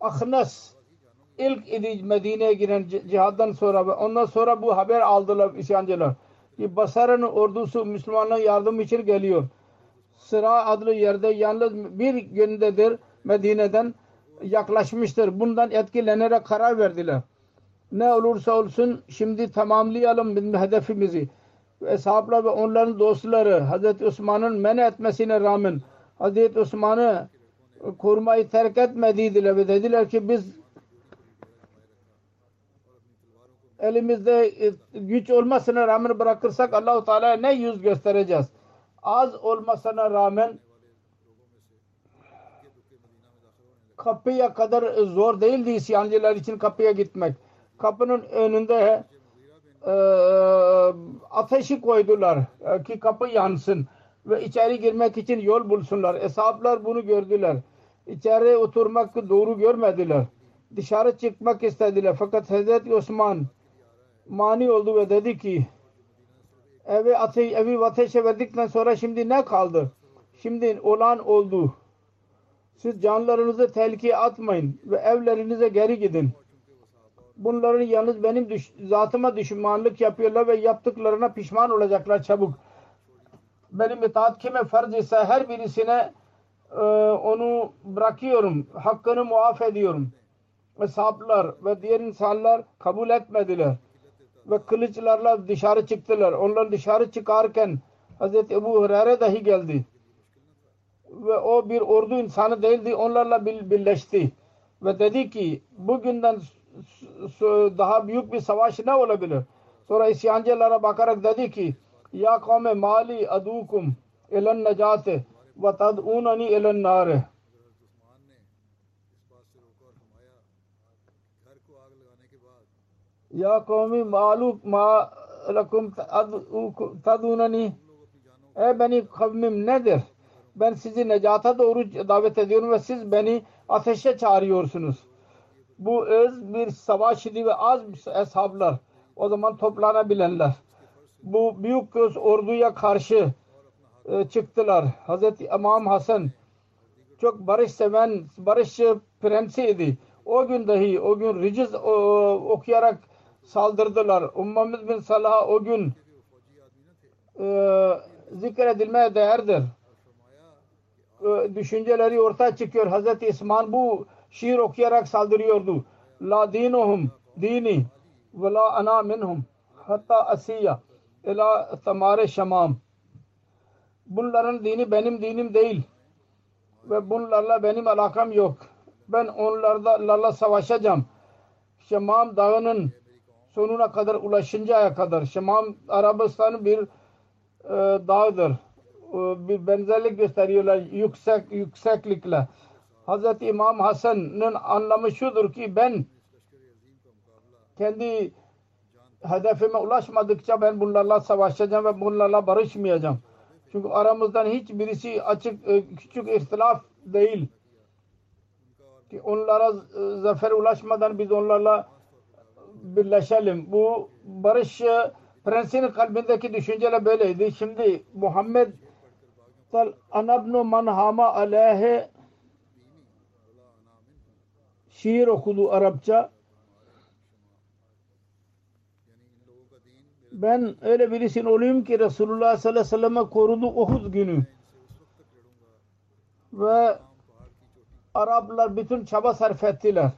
Ahnas ilk Medine'ye giren cihaddan sonra ve ondan sonra bu haber aldılar isyancılar ki Basara'nın ordusu Müslümanların yardım için geliyor. Sıra adlı yerde yalnız bir gündedir Medine'den yaklaşmıştır. Bundan etkilenerek karar verdiler. Ne olursa olsun şimdi tamamlayalım hedefimizi. Eshablar ve onların dostları Hazreti Osman'ın men etmesine rağmen Hazreti Osman'ı korumayı terk etmediydiler ve dediler ki biz elimizde e, güç olmasına rağmen bırakırsak Allahu Teala ne yüz göstereceğiz? Az olmasına rağmen kapıya kadar zor değildi isyancılar için kapıya gitmek. Kapının önünde e, ateşi koydular e, ki kapı yansın ve içeri girmek için yol bulsunlar. Eshablar bunu gördüler. İçeri oturmak doğru görmediler. Dışarı çıkmak istediler. Fakat Hazreti Osman mani oldu ve dedi ki evi, ateş, evi ateşe verdikten sonra şimdi ne kaldı? Şimdi olan oldu. Siz canlarınızı tehlikeye atmayın ve evlerinize geri gidin. Bunların yalnız benim düş zatıma düşmanlık yapıyorlar ve yaptıklarına pişman olacaklar çabuk. Benim itaat kime farz ise her birisine e, onu bırakıyorum. Hakkını muaf ediyorum. Hesaplar ve diğer insanlar kabul etmediler ve kılıçlarla dışarı çıktılar. Onlar dışarı çıkarken Hz. Ebu Hureyre dahi geldi. Ve o bir ordu insanı değildi. Onlarla birleşti. Ve dedi ki bugünden daha büyük bir savaş ne olabilir? Sonra isyancılara bakarak dedi ki Ya kavme mali adukum elen necate ve tad'unani elen nare Ya kavmi maluk ma lakum tadunani Ey beni kavmim nedir? Ben sizi necata doğru davet ediyorum ve siz beni ateşe çağırıyorsunuz. Bu öz bir savaş idi ve az eshablar. O zaman toplanabilenler. Bu büyük göz orduya karşı e, çıktılar. Hazreti İmam Hasan çok barış seven, barış prensiydi. O gün dahi, o gün riciz o, okuyarak saldırdılar. Muhammed bin Salah o gün e, zikredilmeye değerdir. E, düşünceleri ortaya çıkıyor. Hazreti İsmail bu şiir okuyarak saldırıyordu. La dinuhum dini ve la ana minhum hatta asiya ila tamare şamam. Bunların dini benim dinim değil ve bunlarla benim alakam yok. Ben onlarla savaşacağım. Şamam dağının sonuna kadar ulaşıncaya kadar. Şamam Arabistan'ın bir e, dağdır. E, bir benzerlik gösteriyorlar yüksek yükseklikle. Hz. İmam Hasan'ın anlamı şudur ki ben kendi hedefime ulaşmadıkça ben bunlarla savaşacağım ve bunlarla barışmayacağım. Çünkü aramızdan hiçbirisi açık e, küçük ihtilaf değil. Ki onlara e, zafer ulaşmadan biz onlarla birleşelim. Bu barış prensinin kalbindeki düşünceyle böyleydi. Şimdi Muhammed anabnu man hama aleyhe şiir okudu Arapça. Ben öyle birisinin olayım ki Resulullah sallallahu aleyhi ve sellem'e korudu Uhud günü. Ve Araplar bütün çaba sarf ettiler.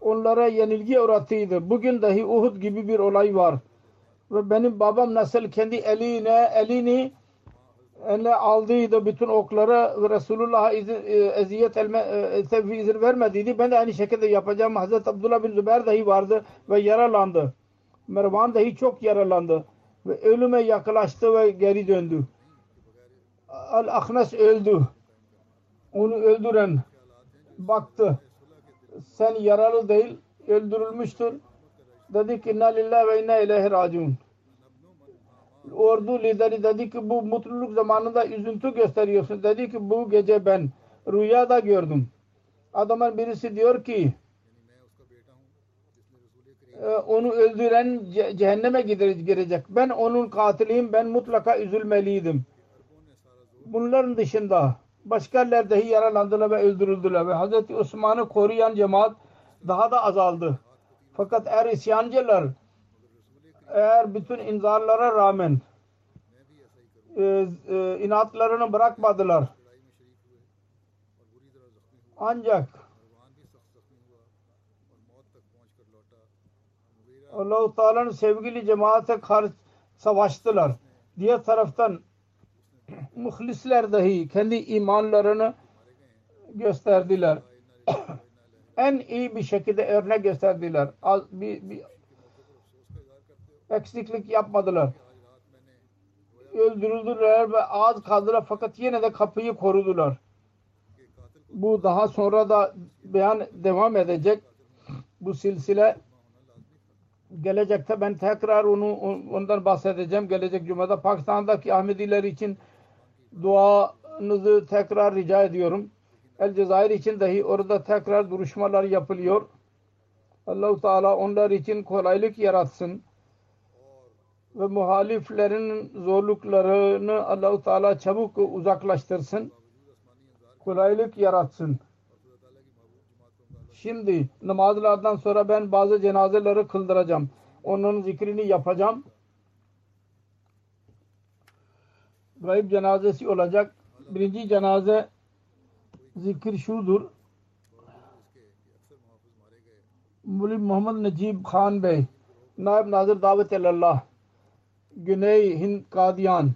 Onlara yenilgi uğrattıydı. Bugün dahi Uhud gibi bir olay var. Ve benim babam nasıl kendi eline elini eline aldıydı bütün okları ve Resulullah'a e, eziyet elme, e, izin vermediydi. Ben de aynı şekilde yapacağım. Hazreti Abdullah bin Zübeyir dahi vardı ve yaralandı. Mervan dahi çok yaralandı. Ve ölüme yaklaştı ve geri döndü. Al-Ahnas öldü. Onu öldüren baktı. Sen yaralı değil, öldürülmüştür. Dedi ki inna lillahi ve inna ileyhi raciun. Ordu lideri dedi ki bu mutluluk zamanında üzüntü gösteriyorsun. Dedi ki bu gece ben rüyada gördüm. Adamın birisi diyor ki e, onu öldüren cehenneme girecek. Ben onun katiliyim. Ben mutlaka üzülmeliydim. Bunların dışında başkalar dahi yaralandılar ve öldürüldüler ve Hz. Osman'ı koruyan cemaat daha da azaldı. Fakat eğer isyancılar eğer bütün inzarlara rağmen e, e, inatlarını bırakmadılar. Ancak Allah-u Teala'nın sevgili cemaate karşı savaştılar. Diğer taraftan muhlisler dahi kendi imanlarını gösterdiler. en iyi bir şekilde örnek gösterdiler. Az, bir, bir eksiklik yapmadılar. Öldürüldüler ve az kaldılar fakat yine de kapıyı korudular. Bu daha sonra da beyan devam edecek. Bu silsile gelecekte ben tekrar onu ondan bahsedeceğim. Gelecek Cuma'da Pakistan'daki Ahmediler için duanızı tekrar rica ediyorum. El Cezayir için dahi orada tekrar duruşmalar yapılıyor. Allahu Teala onlar için kolaylık yaratsın ve muhaliflerin zorluklarını Allahu Teala çabuk uzaklaştırsın. Kolaylık yaratsın. Şimdi namazlardan sonra ben bazı cenazeleri kıldıracağım. Onun zikrini yapacağım. Gayb cenazesi olacak. Birinci cenaze zikir şudur. Mulim Muhammed Necib Khan Bey Naib Nazır Davet Allah Güney Hind Kadiyan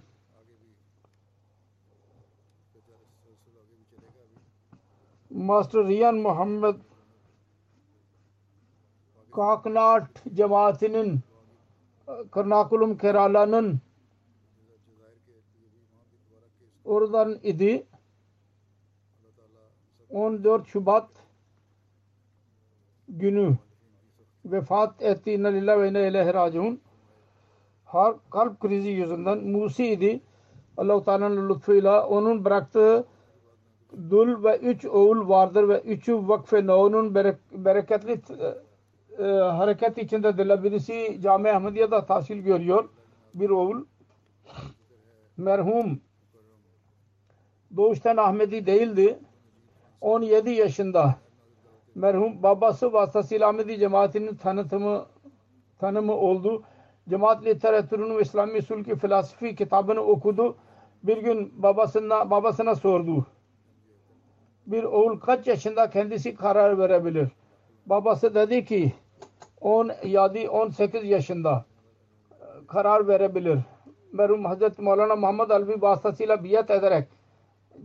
Master Riyan Muhammed Kaknat cemaatinin Karnakulum Kerala'nın oradan idi 14 Şubat günü vefat etti. İnna lillahi ve inna ileyhi raciun. Kalp krizi yüzünden Musi idi. Allah-u Teala'nın lütfuyla onun bıraktığı dul ve üç oğul vardır ve üçü vakfe onun berek bereketli e, hareket içindedirler. Birisi Cami Ahmediye'de tahsil görüyor. Bir oğul. Merhum doğuştan Ahmedi değildi. 17 yaşında merhum babası vasıtasıyla Ahmedi cemaatinin tanıtımı tanımı oldu. Cemaat literatürünün İslami sulki felsefi kitabını okudu. Bir gün babasına babasına sordu. Bir oğul kaç yaşında kendisi karar verebilir? Babası dedi ki 17 18 yaşında karar verebilir. Merhum Hazreti Mevlana Muhammed Alvi vasıtasıyla biat ederek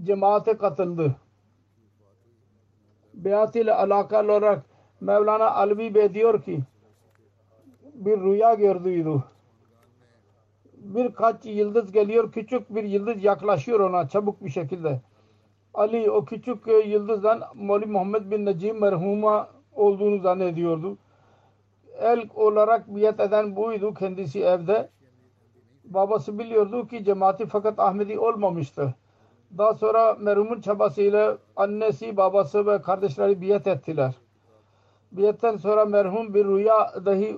cemaate katıldı. Biat ile alakalı olarak Mevlana Alvi Bey diyor ki bir rüya gördüydü. Birkaç yıldız geliyor. Küçük bir yıldız yaklaşıyor ona çabuk bir şekilde. Ali o küçük yıldızdan Mevli Muhammed bin Necim merhuma olduğunu zannediyordu. El olarak biat eden buydu kendisi evde. Babası biliyordu ki cemaati fakat Ahmedi olmamıştı. Daha sonra merhumun çabasıyla annesi, babası ve kardeşleri biat ettiler. Biatten sonra merhum bir rüya dahi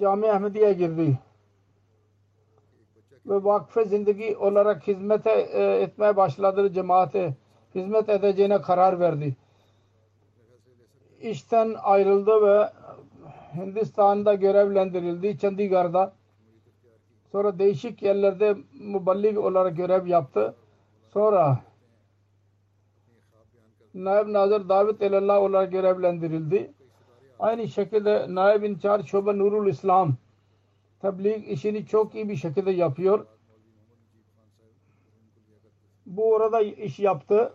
Cami Ahmediye girdi. Ve vakfe zindagi olarak hizmete e, etmeye başladı cemaate. Hizmet edeceğine karar verdi. İşten ayrıldı ve Hindistan'da görevlendirildi. Chandigarh'da. Sonra değişik yerlerde muballik olarak görev yaptı. Sonra Naib Nazır Davet Elallah olarak görevlendirildi. Aynı şekilde Naib İnçarj Şoba Nurul İslam tebliğ işini çok iyi bir şekilde yapıyor. Bu orada iş yaptı.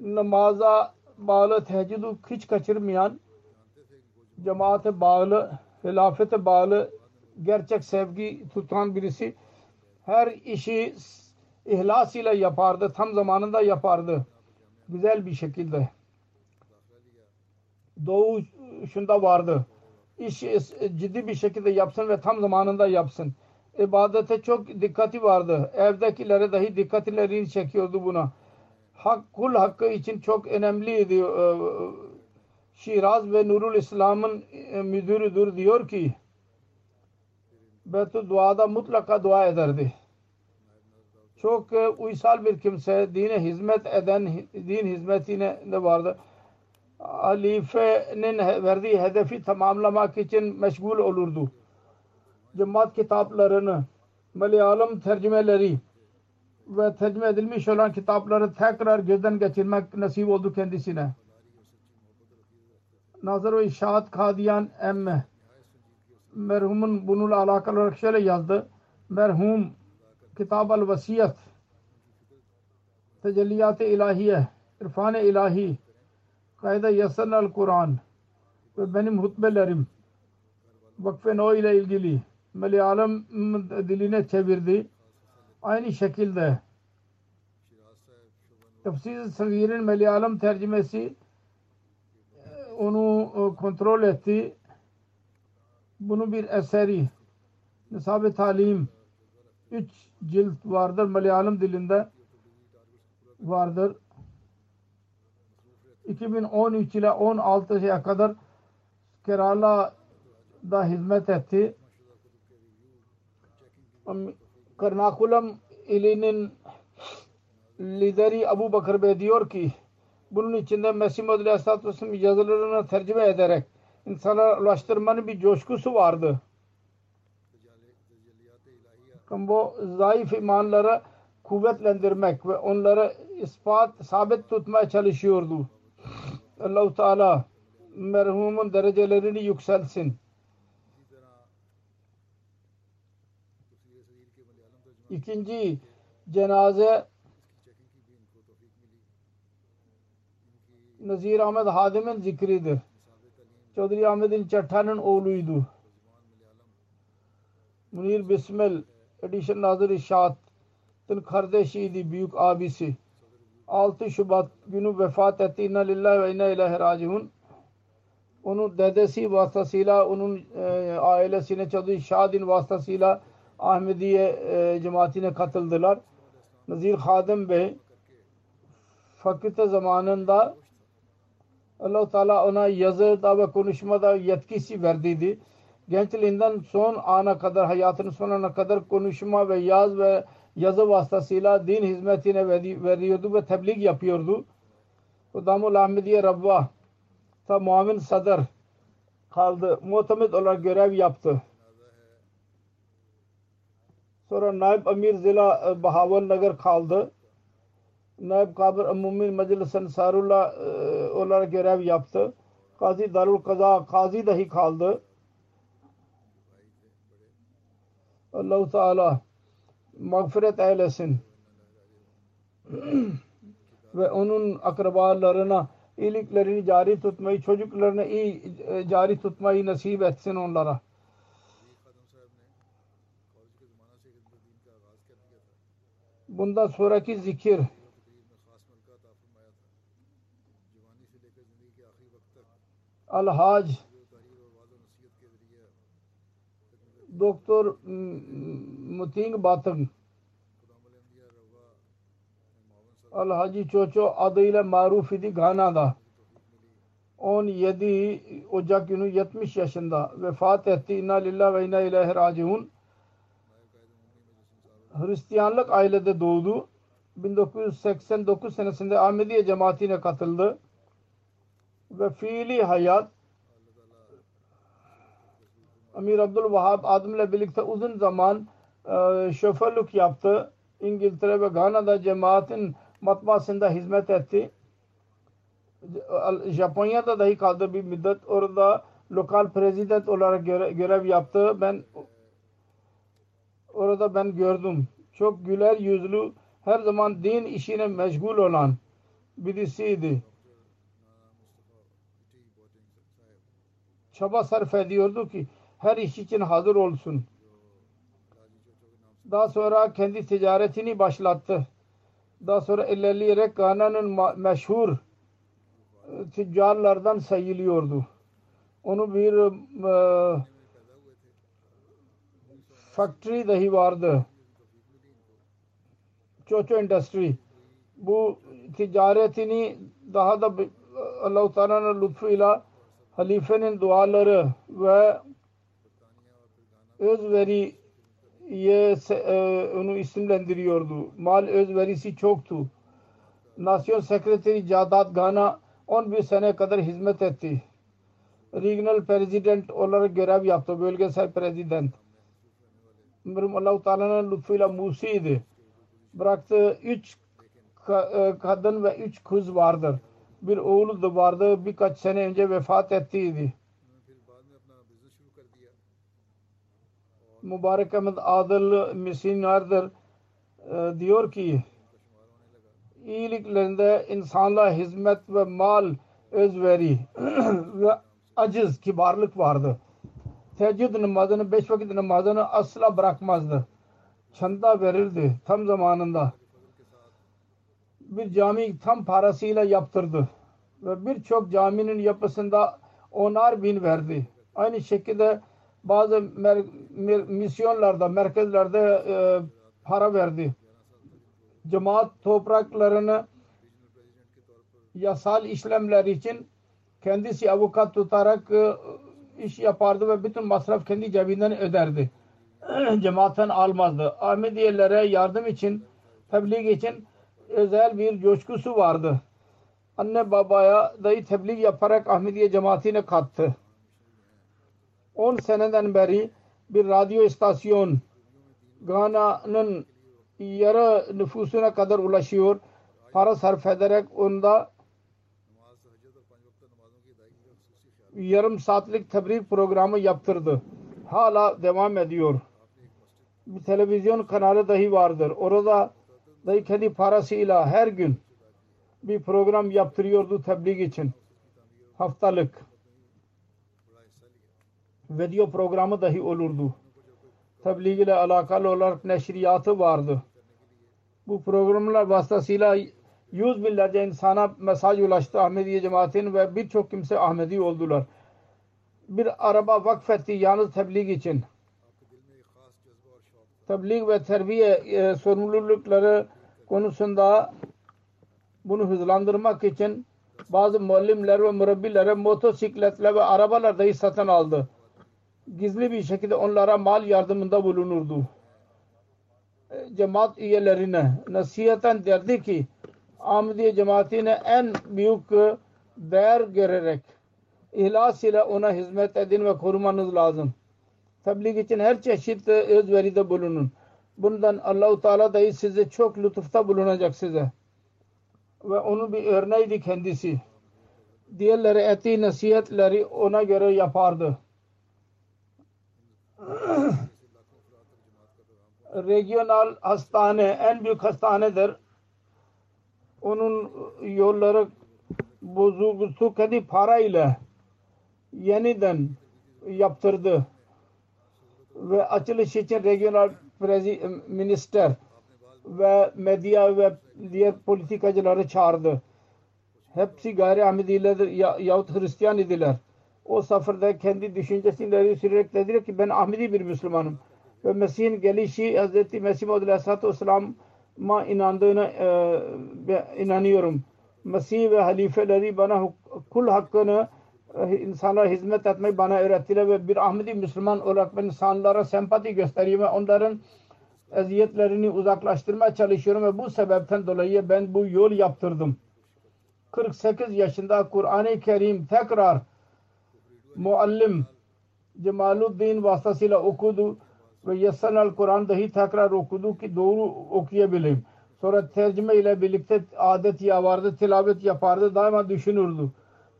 Namaza bağlı teheccüdü hiç kaçırmayan cemaate bağlı, hilafete bağlı gerçek sevgi tutan birisi her işi ihlas ile yapardı. Tam zamanında yapardı. Güzel bir şekilde. Doğu şunda vardı. İş ciddi bir şekilde yapsın ve tam zamanında yapsın. İbadete çok dikkati vardı. Evdekilere dahi dikkatlerini çekiyordu buna. Hak, kul hakkı için çok önemliydi. Şiraz ve Nurul İslam'ın müdürüdür diyor ki Betül duada mutlaka dua ederdi. Çok uysal bir kimse, dine hizmet eden, din hizmetine de vardı. Halifenin verdiği hedefi tamamlamak için meşgul olurdu. Cemaat kitaplarını, Malayalam tercümeleri ve tercüme edilmiş olan kitapları tekrar gözden geçirmek nasip oldu kendisine. Nazır-ı İşahat Kadiyan emme merhumun bununla alakalı olarak şöyle yazdı. Merhum Kitab al Vasiyet Tecelliyat-ı İlahiye İrfan-ı İlahi Kaide Yasan al Kur'an ve benim hutbelerim. Vakfe No ile ilgili. Malayalam diline çevirdi. Aynı şekilde. Tefsir-i Sagir'in Malayalam tercümesi onu kontrol etti. Bunu bir eseri Nishab-ı Talim 3 cilt vardır Malayalam dilinde vardır 2013 ile 16'ya kadar Kerala'da hizmet etti. Karnakulam ilinin lideri Abu Bakır Bey diyor ki bunun içinde Mesih Muhammed Aleyhisselatü Vesselam yazılarını tercüme ederek insana ulaştırmanın bir coşkusu vardı. Bu zayıf imanları kuvvetlendirmek ve onları ispat, sabit tutmaya çalışıyordu. Allah Teala merhumun derecelerini yükselsin. İkinci cenaze Nazir Ahmet Hadim'in zikridir. Çodri Ahmet'in Çattan'ın oğluydu. Munir Bismil Edison Nazır İşaat'ın kardeşiydi büyük abisi. 6 Şubat günü vefat etti. İnna lillahi ve inna ilahi raciun. Onun dedesi vasıtasıyla onun e, ailesine Çodri Şadin vasıtasıyla Ahmediye e, cemaatine katıldılar. Nazir Hadim Bey fakülte zamanında allah Teala ona yazıda ve konuşmada yetkisi verdiydi. Gençliğinden son ana kadar, hayatının sonuna kadar konuşma ve yaz ve yazı vasıtasıyla din hizmetine veriyordu ve tebliğ yapıyordu. Damul Ahmediye Rabba ta muavin sadr kaldı. Muhtemet olarak görev yaptı. Sonra Naib Amir Zila e, Bahawal Nagar kaldı. Naib Kabir Umumi Meclis Ansarullah e, olarak görev yaptı. Kazi Darul Kaza Kazi dahi kaldı. Allah-u Teala mağfiret eylesin. Ve onun akrabalarına iyiliklerini cari tutmayı, çocuklarına iyi e, cari tutmayı nasip etsin onlara. Bundan sonraki zikir Al-Hac Doktor Muting Batang Al-Haci Çoço adıyla maruf idi Ghana'da. 17 Ocak günü 70 yaşında vefat etti. İnna lillahi ve inna ileyhi raciun. Hristiyanlık ailede doğdu. 1989 senesinde Ahmediye cemaatine katıldı. Ve fiili hayat Amir Abdülvahab Adım ile birlikte uzun zaman e, şoförlük yaptı. İngiltere ve Gana'da cemaatin matbaasında hizmet etti. Japonya'da dahi kaldı bir müddet. Orada lokal prezident olarak göre, görev yaptı. Ben orada ben gördüm. Çok güler yüzlü, her zaman din işine meşgul olan birisiydi. Çaba sarf ediyordu ki her iş için hazır olsun. Daha sonra kendi ticaretini başlattı. Daha sonra ilerleyerek Gana'nın meşhur e, tüccarlardan sayılıyordu. Onu bir e, factory dahi vardı. Çoço Industry. Bu ticaretini daha da Allah-u Teala'nın lütfuyla halifenin duaları ve özveri ye, e, onu isimlendiriyordu. Mal özverisi çoktu. Nasyon Sekreteri Cadat Gana 11 sene kadar hizmet etti. Regional President olarak görev yaptı. Bölgesel President. Umarım Allah-u Teala'nın lütfuyla Musi'ydi. Bıraktı üç e, kadın ve üç kız vardır. Bir oğlu da vardı. Birkaç sene önce vefat ettiydi. Mübarek Ahmet Adıl misyonerdir. E, diyor ki iyiliklerinde insanlığa hizmet ve mal özveri ve aciz kibarlık vardı. Teheccüd namazını, beş vakit namazını asla bırakmazdı. Çanda verirdi tam zamanında. Bir cami tam parasıyla yaptırdı. Ve birçok caminin yapısında onar bin verdi. Aynı şekilde bazı mer, mer, misyonlarda, merkezlerde e, para verdi. Cemaat topraklarını yasal işlemler için kendisi avukat tutarak e, iş yapardı ve bütün masraf kendi cebinden öderdi. Cemaatten almazdı. Ahmediyelere yardım için, tebliğ için özel bir coşkusu vardı. Anne babaya dayı tebliğ yaparak Ahmediye cemaatine kattı. 10 seneden beri bir radyo istasyon Gana'nın yarı nüfusuna kadar ulaşıyor. Para sarf ederek onda yarım saatlik tebliğ programı yaptırdı. Hala devam ediyor. Bir televizyon kanalı dahi vardır. Orada dahi kendi parasıyla her gün bir program yaptırıyordu tebliğ için. Haftalık video programı dahi olurdu. Tebliğ ile alakalı olarak neşriyatı vardı. Bu programlar vasıtasıyla yüz binlerce insana mesaj ulaştı Ahmediye cemaatin ve birçok kimse Ahmedi oldular. Bir araba vakfetti yalnız tebliğ için. Tebliğ ve terbiye e, sorumlulukları konusunda bunu hızlandırmak için bazı muallimler ve murabbilere motosikletler ve arabalar dahi satın aldı gizli bir şekilde onlara mal yardımında bulunurdu. E, cemaat üyelerine nasihaten derdi ki Ahmediye cemaatine en büyük değer görerek İhlas ile ona hizmet edin ve korumanız lazım. Tebliğ için her çeşit özveride bulunun. Bundan Allahu Teala dahi size çok lütufta bulunacak size. Ve onun bir örneğiydi kendisi. Diğerleri eti nasihatleri ona göre yapardı. Regional hastane en büyük hastanedir. Onun yolları bozuldu kendi parayla yeniden yaptırdı ve açılış için regional minister ve medya ve diğer politikacıları çağırdı. Hepsi gayri Ahmediler ya, yahut Hristiyan idiler. O seferde kendi düşüncesileri sürerek dediler ki ben Ahmedi bir Müslümanım. Ve Mesih'in gelişi Hz. Mesih Muhammed Aleyhisselatü Vesselam'a inandığına e, inanıyorum. Mesih ve halifeleri bana kul hakkını insanlara hizmet etmeyi bana öğrettiler ve bir Ahmedi Müslüman olarak ben insanlara sempati gösteriyorum ve onların eziyetlerini uzaklaştırmaya çalışıyorum ve bu sebepten dolayı ben bu yol yaptırdım. 48 yaşında Kur'an-ı Kerim tekrar muallim Cemaluddin vasıtasıyla okudu ve Yassanal Kur'an dahi tekrar okudu ki doğru okuyabileyim. Sonra tercüme ile birlikte adet yapardı, tilavet yapardı, daima düşünürdü.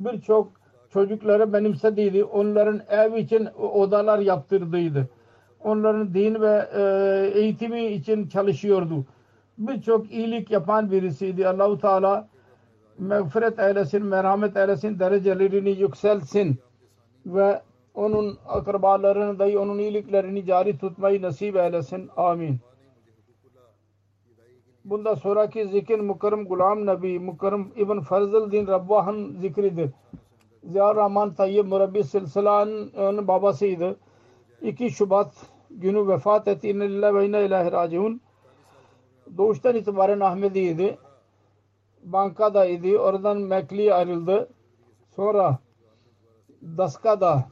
Birçok çocukları benimsediydi. Onların ev için odalar yaptırdıydı. Onların din ve e, eğitimi için çalışıyordu. Birçok iyilik yapan birisiydi. Allahu Teala mağfiret eylesin, merhamet eylesin, derecelerini yükselsin ve onun akrabalarını dahi onun iyiliklerini cari tutmayı nasip eylesin. Amin. Bundan sonraki zikir Mukarrem Gulam Nabi, Mukarrem İbn Fazıl Din Rabbah'ın zikridir. Ziya Rahman Tayyip Murabbi Silsila'nın babasıydı. 2 Şubat günü vefat etti. İnne lillahi ve inne ilahi raciun. Doğuştan itibaren Ahmedi'ydi. Banka'daydı. Oradan Mekli'ye ayrıldı. Sonra Daska'da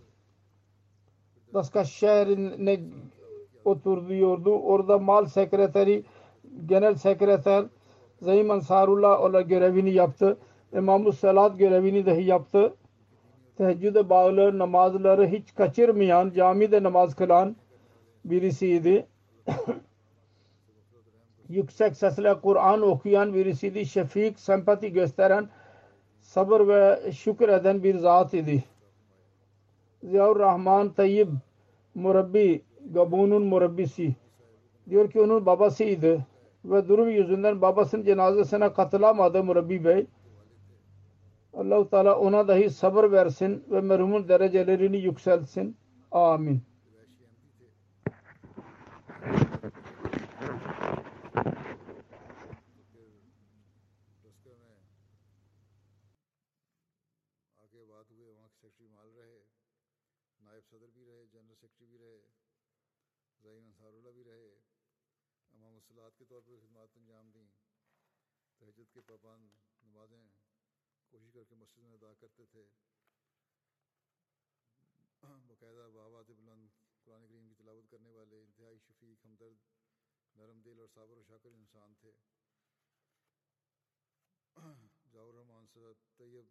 Daska şehrine oturuyordu. Orada mal sekreteri, genel sekreter Zahim Ansarullah olarak görevini yaptı. İmam-ı Salat görevini dahi yaptı teheccüde bağlı namazları hiç kaçırmayan, camide namaz kılan birisiydi. Yüksek sesle Kur'an okuyan birisiydi. Şefik, sempati gösteren, sabır ve şükür eden bir zat idi. Rahman Tayyib murabbi, Gabun'un murabbisi. Diyor ki onun babasıydı ve durum yüzünden babasının cenazesine katılamadı Murabbi Bey allah Teala ona dahi sabır versin ve merhumun derecelerini yükseltsin. Amin. सदर भी रहे, general secretary भी रहे जहीन अंसारुल्ला भी रहे इमाम सलात के तौर पर खिदमत अंजाम दी, तहजद के पाबंद नमाजें कोशिश करके मस्जिद में अदा करते थे। बाकायदा बाबात बुलंद कुरान करीम की तलावत करने वाले इंतहाई शफीक, हमदर्द, नरम दिल और साबर शाकर इंसान थे। जावर रहमान तैयब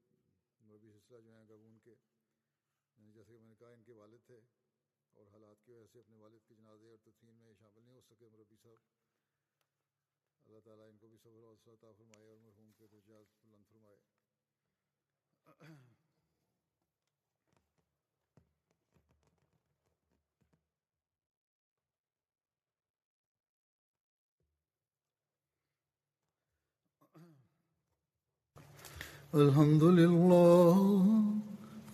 मरबी सिलसिला जो हैं गबून के یعنی جیسے کہ میں نے کہا ان کے والد تھے اور حالات کی وجہ سے اپنے والد کے جنازے اور تدفین میں شامل نہیں ہو سکے مربی صاحب۔ اللہ تعالیٰ ان کو بھی صبر اور عطا فرمائے اور مرحوم کے درجات بلند فرمائے۔ الحمد لله